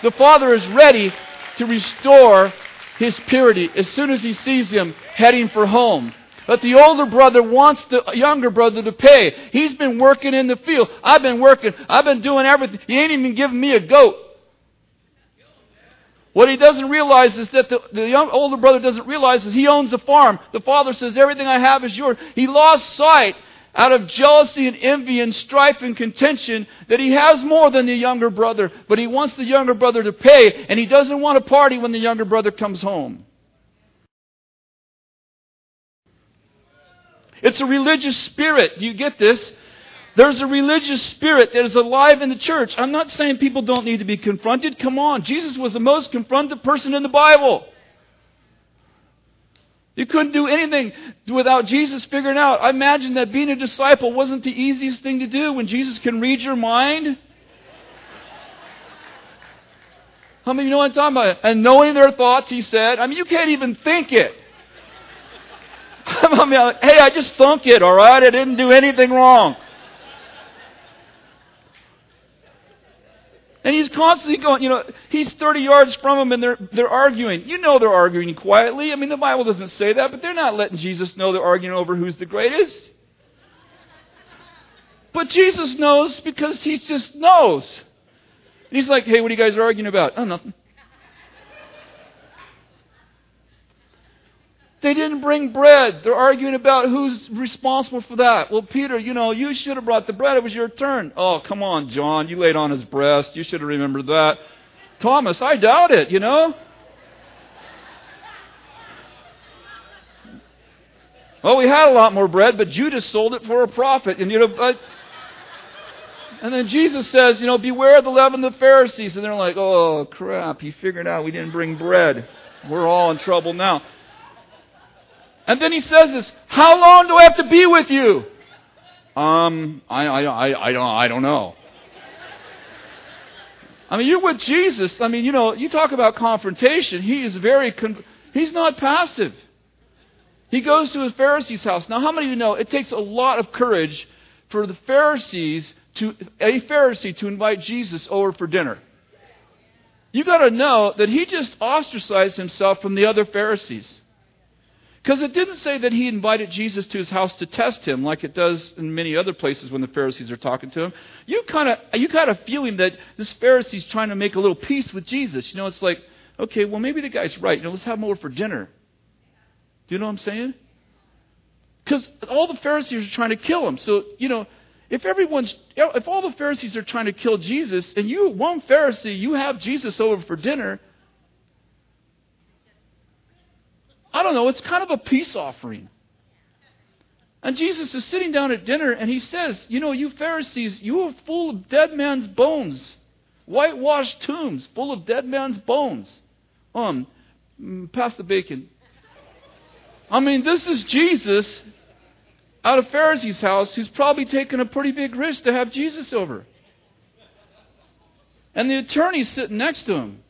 The father is ready to restore his purity as soon as he sees him heading for home. But the older brother wants the younger brother to pay. He's been working in the field. I've been working. I've been doing everything. He ain't even giving me a goat. What he doesn't realize is that the, the young, older brother doesn't realize is he owns a farm. The father says, everything I have is yours. He lost sight out of jealousy and envy and strife and contention that he has more than the younger brother, but he wants the younger brother to pay, and he doesn't want to party when the younger brother comes home. It's a religious spirit. Do you get this? There's a religious spirit that is alive in the church. I'm not saying people don't need to be confronted. Come on. Jesus was the most confronted person in the Bible. You couldn't do anything without Jesus figuring out. I imagine that being a disciple wasn't the easiest thing to do when Jesus can read your mind. How many of you know what I'm talking about? And knowing their thoughts, he said. I mean, you can't even think it. I mean, hey, I just thunk it, all right? I didn't do anything wrong. And he's constantly going, you know, he's 30 yards from him and they're, they're arguing. You know they're arguing quietly. I mean, the Bible doesn't say that, but they're not letting Jesus know they're arguing over who's the greatest. But Jesus knows because he just knows. And he's like, hey, what are you guys arguing about? Oh, nothing. They didn't bring bread. They're arguing about who's responsible for that. Well, Peter, you know, you should have brought the bread. It was your turn. Oh, come on, John. You laid on his breast. You should have remembered that. Thomas, I doubt it, you know. Well, we had a lot more bread, but Judas sold it for a profit. And, you know, but, and then Jesus says, you know, beware of the leaven of the Pharisees. And they're like, oh, crap, he figured out we didn't bring bread. We're all in trouble now. And then he says this, how long do I have to be with you? Um, I, I, I, I don't, I don't know. I mean, you're with Jesus. I mean, you know, you talk about confrontation. He is very, con- he's not passive. He goes to a Pharisee's house. Now, how many of you know it takes a lot of courage for the Pharisees to, a Pharisee to invite Jesus over for dinner? You got to know that he just ostracized himself from the other Pharisees. Because it didn't say that he invited Jesus to his house to test him like it does in many other places when the Pharisees are talking to him. You kind of you got a feeling that this Pharisee's trying to make a little peace with Jesus. You know, it's like, okay, well maybe the guy's right. You know, let's have him over for dinner. Do you know what I'm saying? Because all the Pharisees are trying to kill him. So, you know, if everyone's if all the Pharisees are trying to kill Jesus and you one Pharisee, you have Jesus over for dinner, I don't know, it's kind of a peace offering. And Jesus is sitting down at dinner and he says, You know, you Pharisees, you are full of dead man's bones, whitewashed tombs full of dead man's bones. Um, mm, pass the bacon. I mean, this is Jesus out of Pharisee's house who's probably taken a pretty big risk to have Jesus over. And the attorney's sitting next to him.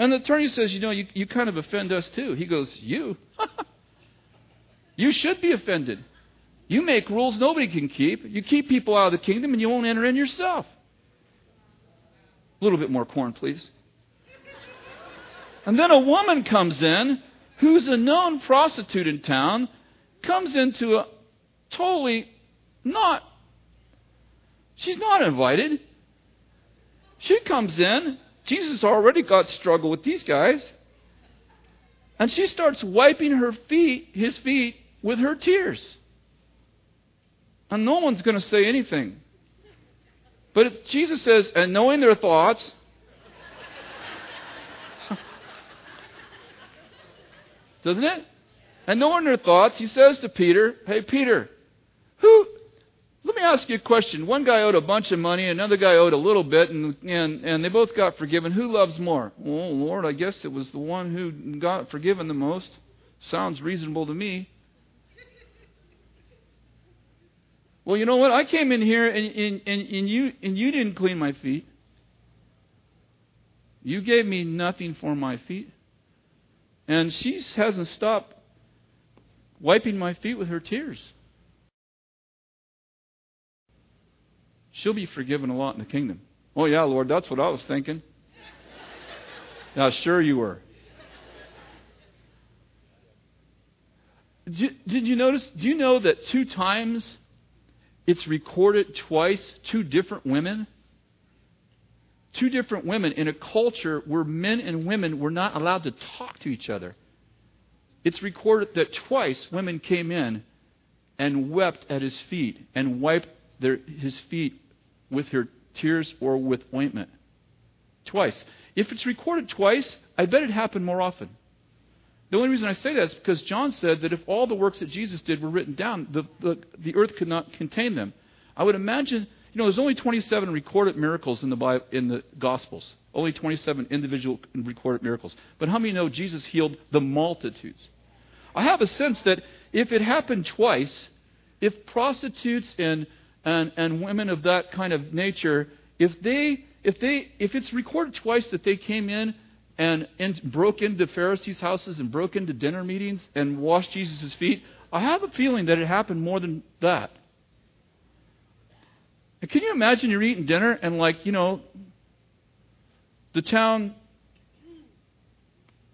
And the attorney says, You know, you, you kind of offend us too. He goes, You? you should be offended. You make rules nobody can keep. You keep people out of the kingdom and you won't enter in yourself. A little bit more corn, please. And then a woman comes in who's a known prostitute in town, comes into a totally not, she's not invited. She comes in Jesus already got struggle with these guys. And she starts wiping her feet, his feet, with her tears. And no one's going to say anything. But Jesus says, and knowing their thoughts, doesn't it? And knowing their thoughts, he says to Peter, Hey, Peter, who, let me ask you a question. One guy owed a bunch of money, another guy owed a little bit, and, and, and they both got forgiven. Who loves more? Oh, Lord, I guess it was the one who got forgiven the most. Sounds reasonable to me. Well, you know what? I came in here and, and, and, and, you, and you didn't clean my feet. You gave me nothing for my feet. And she hasn't stopped wiping my feet with her tears. She'll be forgiven a lot in the kingdom. Oh, yeah, Lord, that's what I was thinking. yeah, sure you were. Did, did you notice? Do you know that two times it's recorded twice, two different women? Two different women in a culture where men and women were not allowed to talk to each other. It's recorded that twice women came in and wept at his feet and wiped their, his feet with her tears or with ointment. Twice. If it's recorded twice, I bet it happened more often. The only reason I say that is because John said that if all the works that Jesus did were written down, the, the, the earth could not contain them. I would imagine, you know, there's only 27 recorded miracles in the, Bible, in the Gospels. Only 27 individual recorded miracles. But how many know Jesus healed the multitudes? I have a sense that if it happened twice, if prostitutes and and, and women of that kind of nature, if they if they if it's recorded twice that they came in and, and broke into Pharisees' houses and broke into dinner meetings and washed Jesus' feet, I have a feeling that it happened more than that. And can you imagine you're eating dinner and like, you know, the town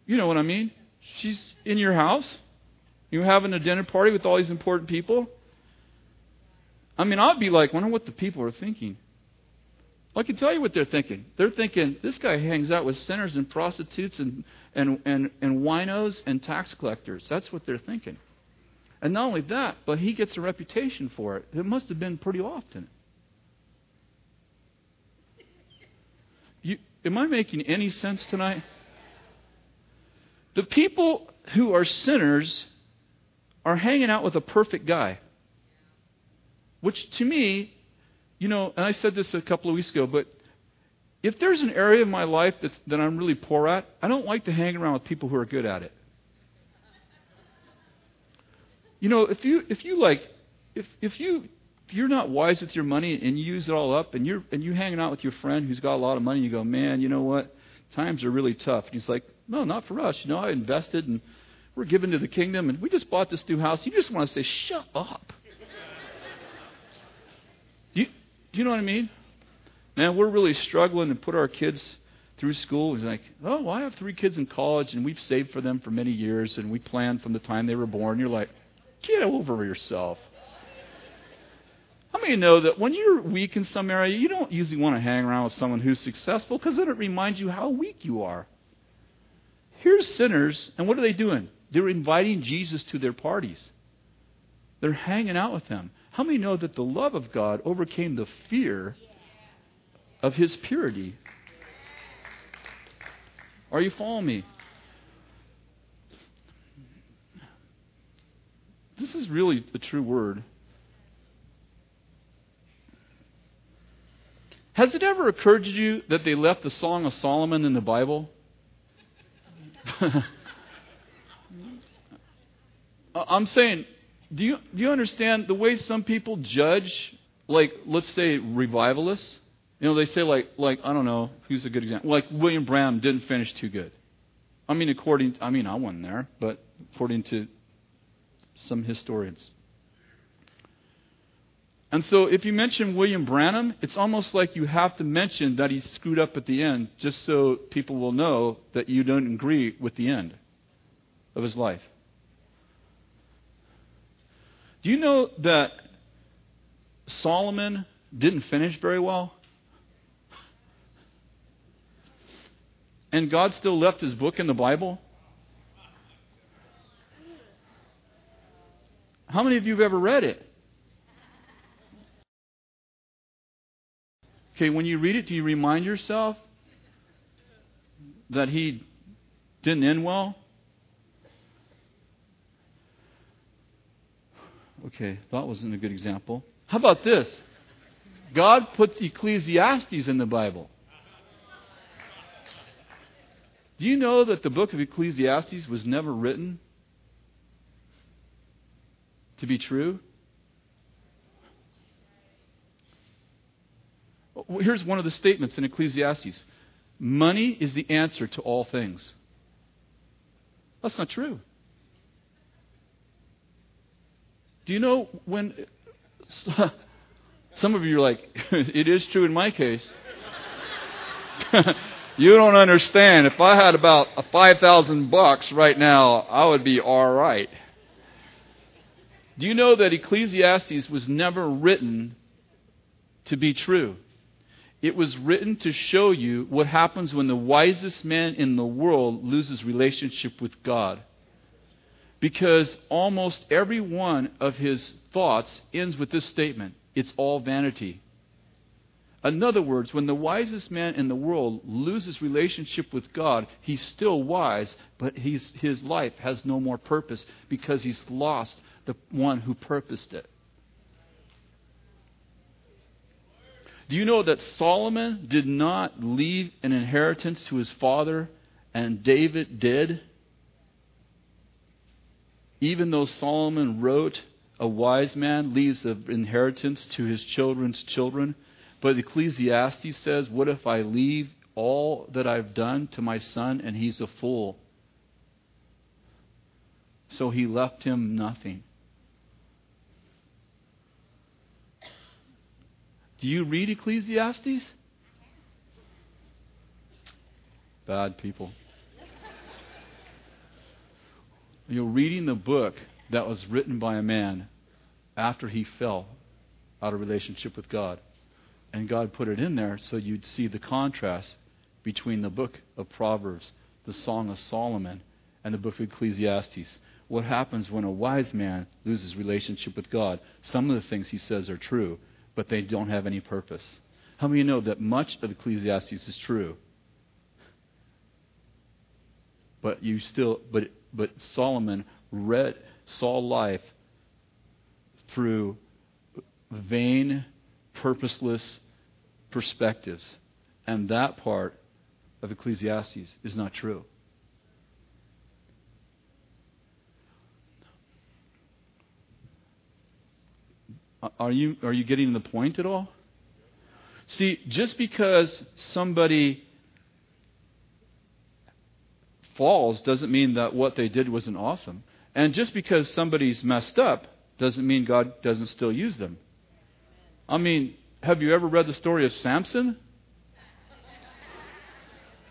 you know what I mean? She's in your house. You're having a dinner party with all these important people. I mean, I'd be like, wonder what the people are thinking. I can tell you what they're thinking. They're thinking, this guy hangs out with sinners and prostitutes and, and, and, and winos and tax collectors. That's what they're thinking. And not only that, but he gets a reputation for it. It must have been pretty often. You, am I making any sense tonight? The people who are sinners are hanging out with a perfect guy. Which to me, you know, and I said this a couple of weeks ago, but if there's an area of my life that's, that I'm really poor at, I don't like to hang around with people who are good at it. You know, if you if you like if if you if you're not wise with your money and you use it all up and you're and you hanging out with your friend who's got a lot of money, you go, Man, you know what? Times are really tough. And he's like, No, not for us. You know, I invested and we're giving to the kingdom and we just bought this new house. You just want to say, Shut up. do, you, do you know what I mean? Man, we're really struggling to put our kids through school. He's like, Oh, well, I have three kids in college and we've saved for them for many years and we planned from the time they were born. You're like, Get over yourself. How many know that when you're weak in some area, you don't usually want to hang around with someone who's successful because then it reminds you how weak you are? Here's sinners, and what are they doing? They're inviting Jesus to their parties. They're hanging out with him. How many know that the love of God overcame the fear of his purity? Are you following me? This is really the true word. Has it ever occurred to you that they left the Song of Solomon in the Bible? I'm saying, do you, do you understand the way some people judge, like, let's say, revivalists? You know, they say, like, like I don't know, who's a good example? Like, William Branham didn't finish too good. I mean, according, I mean, I wasn't there, but according to some historians. And so if you mention William Branham, it's almost like you have to mention that he screwed up at the end just so people will know that you don't agree with the end of his life. Do you know that Solomon didn't finish very well? And God still left his book in the Bible? How many of you have ever read it? Okay, when you read it, do you remind yourself that he didn't end well? Okay, that wasn't a good example. How about this? God puts Ecclesiastes in the Bible. Do you know that the book of Ecclesiastes was never written to be true? Here's one of the statements in Ecclesiastes Money is the answer to all things. That's not true. Do you know when. Some of you are like, it is true in my case. you don't understand. If I had about a 5,000 bucks right now, I would be all right. Do you know that Ecclesiastes was never written to be true? It was written to show you what happens when the wisest man in the world loses relationship with God. Because almost every one of his thoughts ends with this statement it's all vanity. In other words, when the wisest man in the world loses relationship with God, he's still wise, but his life has no more purpose because he's lost the one who purposed it. Do you know that Solomon did not leave an inheritance to his father and David did? Even though Solomon wrote, a wise man leaves an inheritance to his children's children. But Ecclesiastes says, What if I leave all that I've done to my son and he's a fool? So he left him nothing. Do you read Ecclesiastes? Bad people. You're reading the book that was written by a man after he fell out of relationship with God. And God put it in there so you'd see the contrast between the book of Proverbs, the Song of Solomon, and the book of Ecclesiastes. What happens when a wise man loses relationship with God? Some of the things he says are true, but they don't have any purpose. How many know that much of Ecclesiastes is true? But you still but but Solomon read saw life through vain, purposeless perspectives. And that part of Ecclesiastes is not true. Are you, are you getting the point at all? See, just because somebody falls doesn't mean that what they did wasn't awesome. And just because somebody's messed up doesn't mean God doesn't still use them. I mean, have you ever read the story of Samson?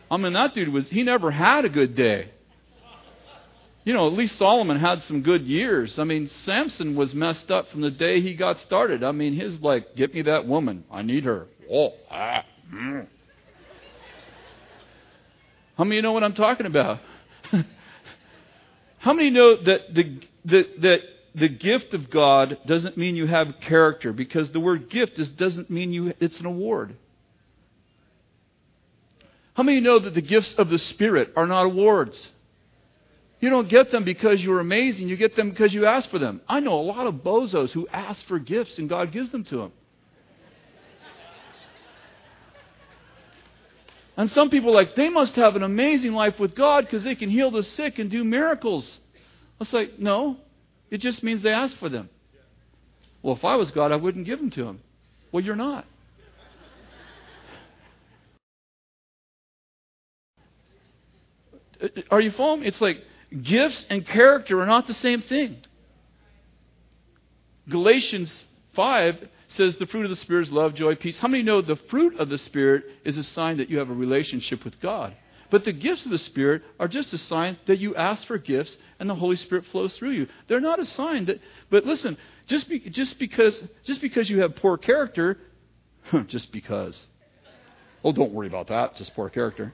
I mean, that dude was, he never had a good day. You know, at least Solomon had some good years. I mean, Samson was messed up from the day he got started. I mean, his like, get me that woman. I need her. Oh, ah. Mm. How many know what I'm talking about? How many know that the, the, that the gift of God doesn't mean you have character? Because the word gift is, doesn't mean you, it's an award. How many know that the gifts of the Spirit are not awards? You don't get them because you're amazing. You get them because you ask for them. I know a lot of bozos who ask for gifts and God gives them to them. And some people are like, they must have an amazing life with God because they can heal the sick and do miracles. It's like, no, it just means they ask for them. Well, if I was God, I wouldn't give them to him. Well, you're not. Uh, uh, are you following? It's like gifts and character are not the same thing. Galatians 5 says the fruit of the Spirit is love, joy, peace. How many know the fruit of the Spirit is a sign that you have a relationship with God? But the gifts of the Spirit are just a sign that you ask for gifts and the Holy Spirit flows through you. They're not a sign that, but listen, just, be, just, because, just because you have poor character, just because. Oh, don't worry about that, just poor character.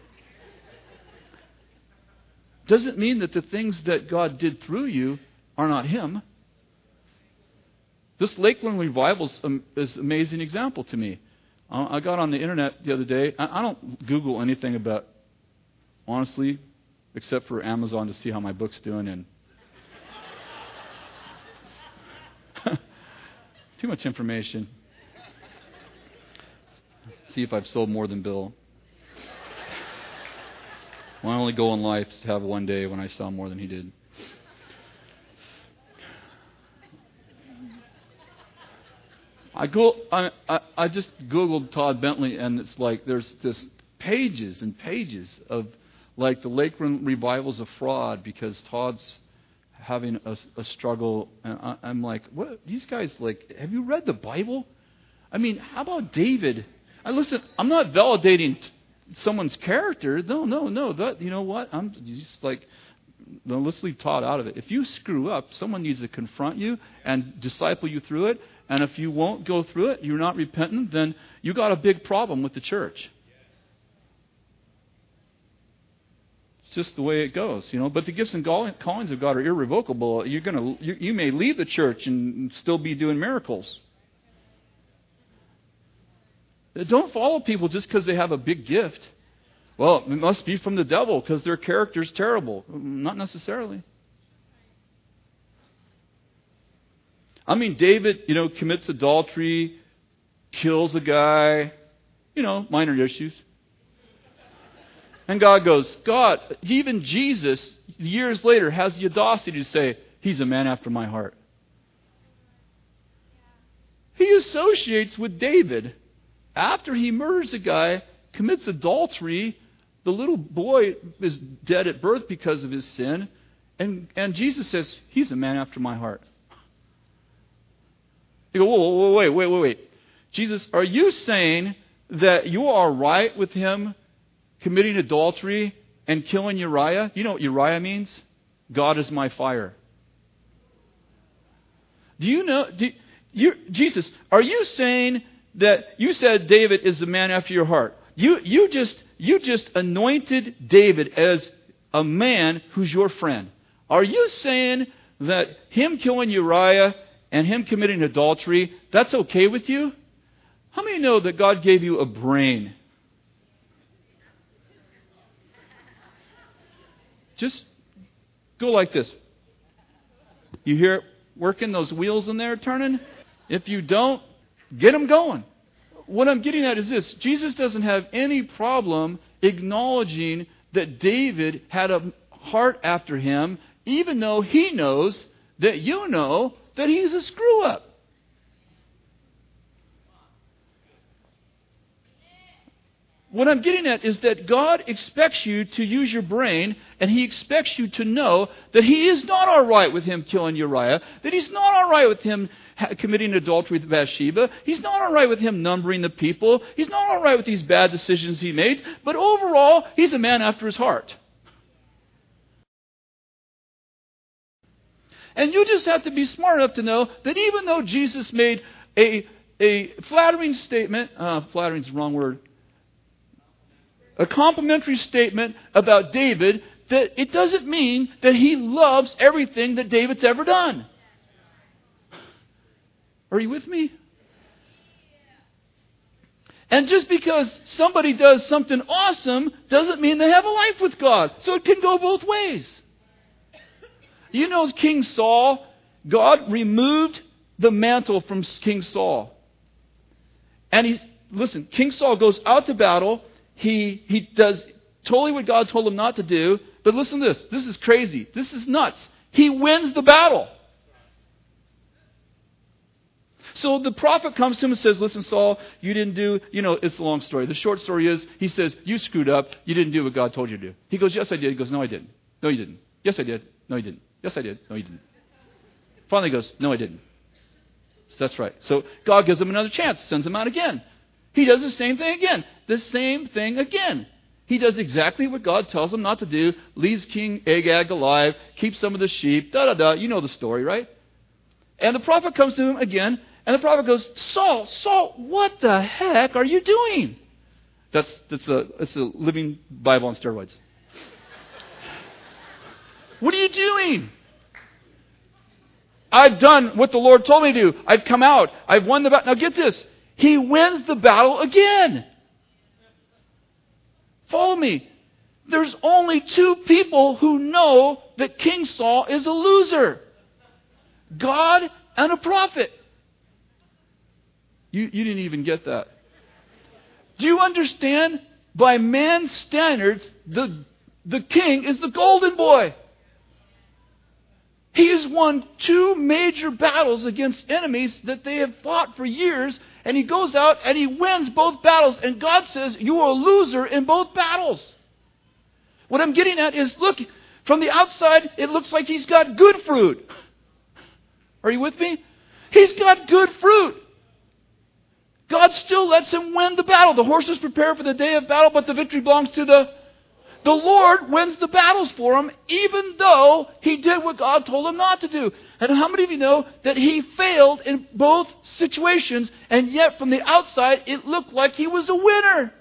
Doesn't mean that the things that God did through you are not Him. This Lakeland revival is an amazing example to me. I got on the internet the other day. I don't Google anything about, honestly, except for Amazon to see how my book's doing and too much information. See if I've sold more than Bill. My only goal in life is to have one day when I sell more than he did. I go, I, I, just googled Todd Bentley, and it's like there's this pages and pages of like the Lakeland revivals of fraud because Todd's having a, a struggle, and I, I'm like, what? These guys like, have you read the Bible? I mean, how about David? I listen. I'm not validating t- someone's character. No, no, no. That you know what? I'm just like let's leave Todd out of it. If you screw up, someone needs to confront you and disciple you through it. And if you won't go through it, you're not repentant, then you got a big problem with the church. It's just the way it goes, you know. But the gifts and callings of God are irrevocable. You're gonna, you, you may leave the church and still be doing miracles. Don't follow people just because they have a big gift. Well, it must be from the devil because their character's terrible. Not necessarily. I mean, David, you know, commits adultery, kills a guy, you know, minor issues. And God goes, God, even Jesus, years later, has the audacity to say, He's a man after my heart. He associates with David after he murders a guy, commits adultery. The little boy is dead at birth because of his sin. And, and Jesus says, He's a man after my heart. You go, whoa, whoa, wait, wait, wait, wait. Jesus, are you saying that you are right with him committing adultery and killing Uriah? You know what Uriah means? God is my fire. Do you know? Do you, Jesus, are you saying that you said David is the man after your heart? You, you, just, you just anointed David as a man who's your friend. Are you saying that him killing Uriah and him committing adultery, that's okay with you? How many know that God gave you a brain? Just go like this. You hear it working, those wheels in there turning? If you don't, get them going. What I'm getting at is this Jesus doesn't have any problem acknowledging that David had a heart after him, even though he knows that you know that he's a screw up. What I'm getting at is that God expects you to use your brain, and He expects you to know that He is not all right with him killing Uriah, that He's not all right with him committing adultery with Bathsheba, He's not all right with him numbering the people, He's not all right with these bad decisions he made, but overall, He's a man after His heart. And you just have to be smart enough to know that even though Jesus made a, a flattering statement, uh, flattering is the wrong word, a complimentary statement about David, that it doesn't mean that he loves everything that David's ever done. Are you with me? And just because somebody does something awesome doesn't mean they have a life with God. So it can go both ways. You know, King Saul, God removed the mantle from King Saul. And he, listen, King Saul goes out to battle. He, he does totally what God told him not to do. But listen to this. This is crazy. This is nuts. He wins the battle. So the prophet comes to him and says, Listen, Saul, you didn't do, you know, it's a long story. The short story is, he says, You screwed up. You didn't do what God told you to do. He goes, Yes, I did. He goes, No, I didn't. No, you didn't. Yes, I did. No, you didn't. Yes, I did. No, you didn't. Finally goes, No, I didn't. So that's right. So God gives him another chance, sends him out again. He does the same thing again. The same thing again. He does exactly what God tells him not to do, leaves King Agag alive, keeps some of the sheep, da da da. You know the story, right? And the prophet comes to him again, and the prophet goes, Saul, Saul, what the heck are you doing? That's, that's, a, that's a living Bible on steroids. What are you doing? I've done what the Lord told me to do. I've come out. I've won the battle. Now get this. He wins the battle again. Follow me. There's only two people who know that King Saul is a loser God and a prophet. You, you didn't even get that. Do you understand? By man's standards, the, the king is the golden boy. He has won two major battles against enemies that they have fought for years, and he goes out and he wins both battles. And God says, You are a loser in both battles. What I'm getting at is look, from the outside, it looks like he's got good fruit. Are you with me? He's got good fruit. God still lets him win the battle. The horses prepare for the day of battle, but the victory belongs to the the Lord wins the battles for him, even though he did what God told him not to do. And how many of you know that he failed in both situations, and yet from the outside it looked like he was a winner?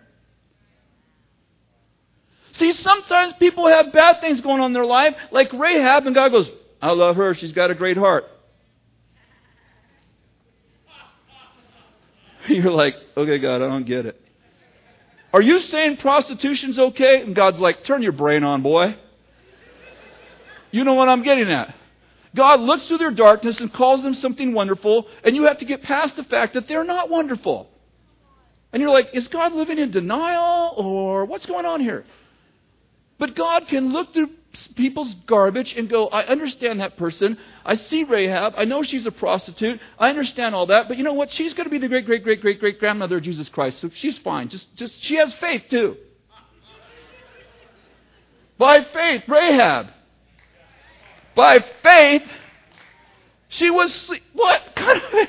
See, sometimes people have bad things going on in their life, like Rahab, and God goes, I love her, she's got a great heart. You're like, okay, God, I don't get it. Are you saying prostitution's okay? And God's like, turn your brain on, boy. You know what I'm getting at. God looks through their darkness and calls them something wonderful, and you have to get past the fact that they're not wonderful. And you're like, is God living in denial, or what's going on here? But God can look through people's garbage and go, I understand that person. I see Rahab. I know she's a prostitute. I understand all that. But you know what? She's going to be the great, great, great, great, great grandmother of Jesus Christ. So she's fine. Just, just, she has faith too. By faith, Rahab. By faith, she was, what? kind of.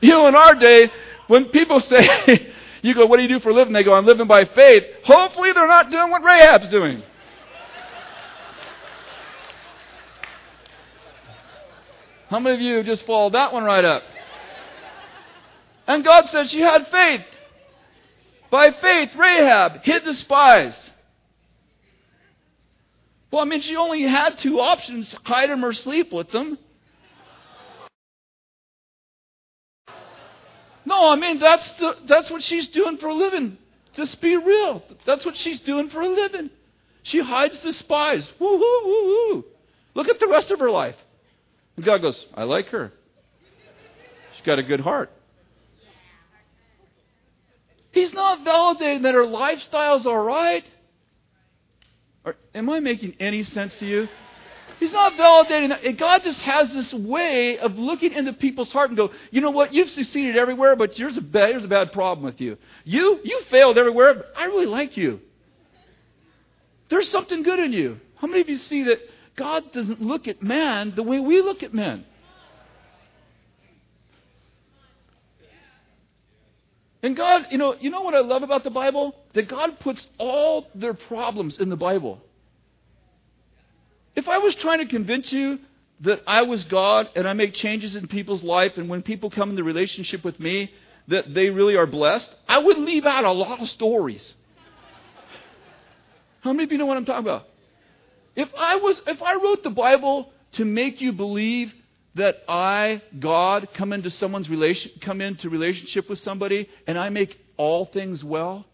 you know, in our day, when people say, you go, what do you do for a living? They go, I'm living by faith. Hopefully they're not doing what Rahab's doing. How many of you just followed that one right up? And God said she had faith. By faith, Rahab hid the spies. Well, I mean, she only had two options hide them or sleep with them. No, I mean that's the, that's what she's doing for a living. Just be real. That's what she's doing for a living. She hides the spies. Woo hoo woo hoo. Look at the rest of her life. And God goes, I like her. She's got a good heart. He's not validating that her lifestyle's all right. Or, am I making any sense to you? He's not validating that. God just has this way of looking into people's heart and go, you know what? You've succeeded everywhere, but there's a bad, there's a bad problem with you. You, you failed everywhere, but I really like you. There's something good in you. How many of you see that God doesn't look at man the way we look at men? And God, you know, you know what I love about the Bible? That God puts all their problems in the Bible. If I was trying to convince you that I was God and I make changes in people's life, and when people come into relationship with me, that they really are blessed, I would leave out a lot of stories. How many of you know what I'm talking about? If I was, if I wrote the Bible to make you believe that I, God, come into someone's relation, come into relationship with somebody, and I make all things well,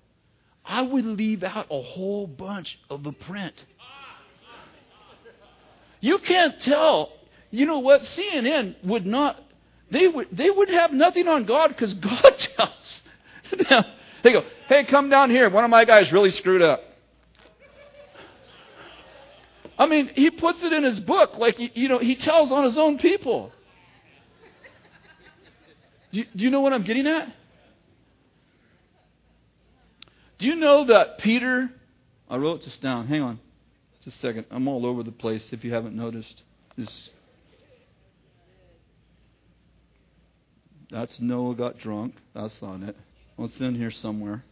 I would leave out a whole bunch of the print. You can't tell. You know what? CNN would not. They would. They would have nothing on God because God tells them. They go, "Hey, come down here. One of my guys really screwed up." I mean, he puts it in his book like you know he tells on his own people. Do do you know what I'm getting at? Do you know that Peter? I wrote this down. Hang on. Just a second. I'm all over the place if you haven't noticed. This, that's Noah got drunk. That's on it. Well, it's in here somewhere.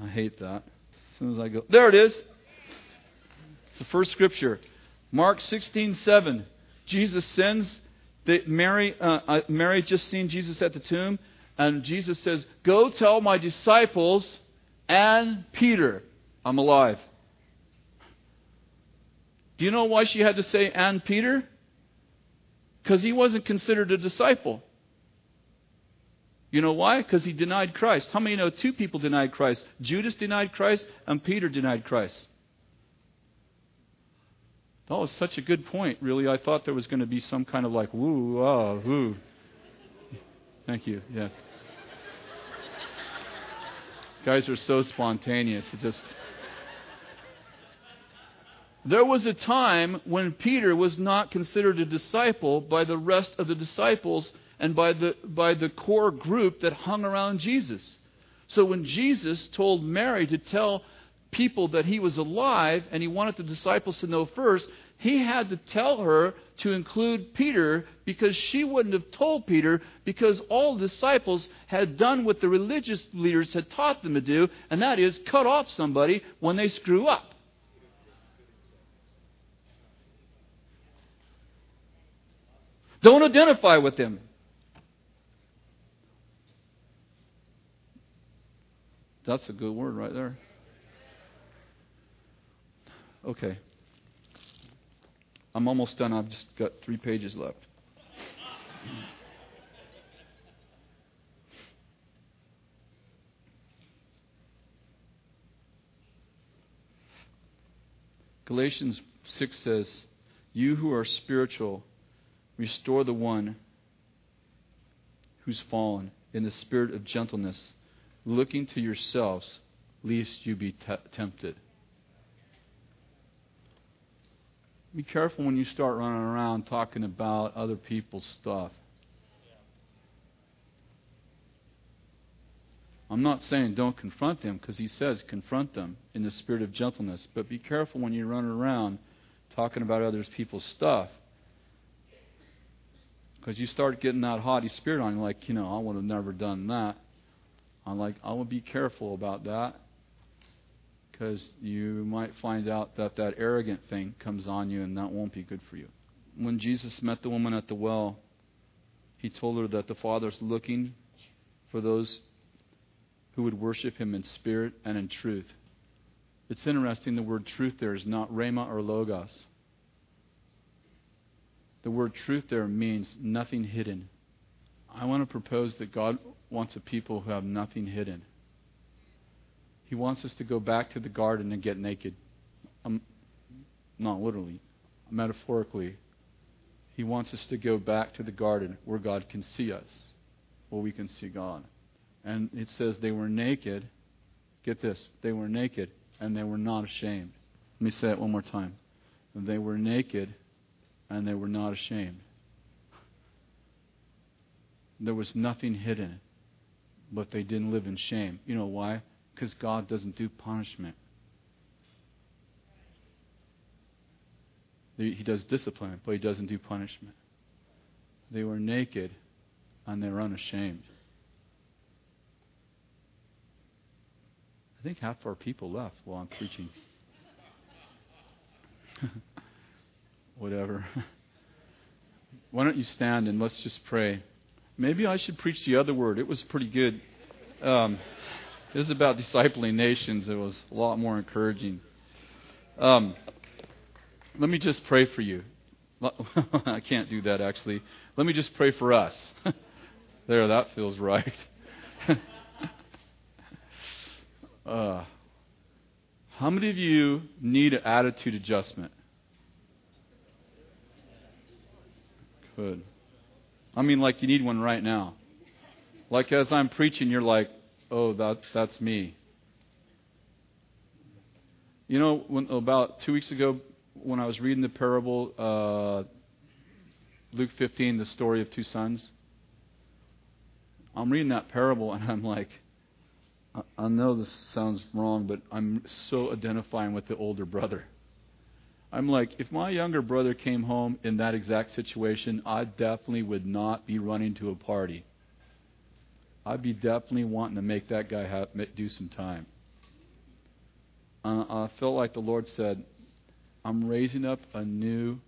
I hate that. As soon as I go. There it is. It's the first scripture. Mark 16, 7. Jesus sends the, Mary, uh, uh, Mary just seen Jesus at the tomb, and Jesus says, Go tell my disciples and Peter, I'm alive. Do you know why she had to say, and Peter? Because he wasn't considered a disciple. You know why? Because he denied Christ. How many know two people denied Christ? Judas denied Christ, and Peter denied Christ. That was such a good point, really. I thought there was going to be some kind of like, woo, ah, woo. Thank you. Yeah. Guys are so spontaneous. It just. There was a time when Peter was not considered a disciple by the rest of the disciples and by the, by the core group that hung around Jesus. So when Jesus told Mary to tell people that he was alive and he wanted the disciples to know first, he had to tell her to include Peter because she wouldn't have told Peter because all disciples had done what the religious leaders had taught them to do, and that is cut off somebody when they screw up. Don't identify with them. That's a good word right there. Okay. I'm almost done. I've just got three pages left. Galatians 6 says, You who are spiritual, Restore the one who's fallen in the spirit of gentleness, looking to yourselves, lest you be tempted. Be careful when you start running around talking about other people's stuff. I'm not saying don't confront them because he says confront them in the spirit of gentleness, but be careful when you run around talking about other people's stuff because you start getting that haughty spirit on you, like, you know, I would have never done that. I'm like, I will be careful about that because you might find out that that arrogant thing comes on you and that won't be good for you. When Jesus met the woman at the well, he told her that the Father's looking for those who would worship him in spirit and in truth. It's interesting, the word truth there is not rhema or logos. The word truth there means nothing hidden. I want to propose that God wants a people who have nothing hidden. He wants us to go back to the garden and get naked. I'm, not literally. metaphorically. He wants us to go back to the garden where God can see us, where we can see God. And it says they were naked. Get this. They were naked and they were not ashamed. Let me say it one more time. They were naked and they were not ashamed. There was nothing hidden, but they didn't live in shame. You know why? Because God doesn't do punishment. He does discipline, but he doesn't do punishment. They were naked and they were unashamed. I think half our people left while I'm preaching. Whatever. Why don't you stand and let's just pray? Maybe I should preach the other word. It was pretty good. Um, it was about discipling nations. It was a lot more encouraging. Um, let me just pray for you. I can't do that actually. Let me just pray for us. there, that feels right. uh, how many of you need an attitude adjustment? I mean, like you need one right now. Like as I'm preaching, you're like, oh, that, that's me. You know, when, about two weeks ago, when I was reading the parable, uh, Luke 15, the story of two sons, I'm reading that parable and I'm like, I, I know this sounds wrong, but I'm so identifying with the older brother. I'm like, if my younger brother came home in that exact situation, I definitely would not be running to a party. I'd be definitely wanting to make that guy have, do some time. Uh, I felt like the Lord said, I'm raising up a new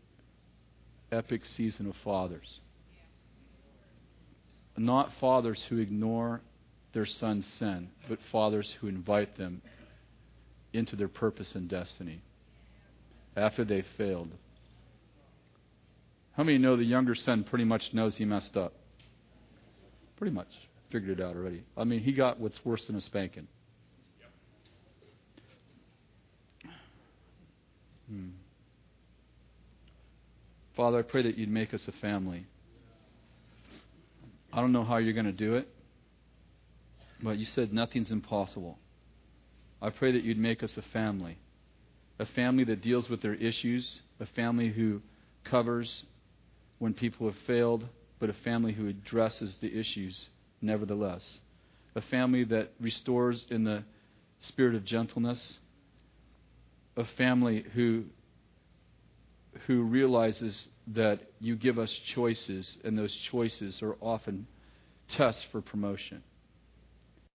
epic season of fathers. Not fathers who ignore their son's sin, but fathers who invite them into their purpose and destiny after they failed. How many know the younger son pretty much knows he messed up? Pretty much figured it out already. I mean, he got what's worse than a spanking. Hmm. Father, I pray that you'd make us a family. I don't know how you're going to do it, but you said nothing's impossible. I pray that you'd make us a family a family that deals with their issues, a family who covers when people have failed, but a family who addresses the issues nevertheless. A family that restores in the spirit of gentleness. A family who who realizes that you give us choices, and those choices are often tests for promotion.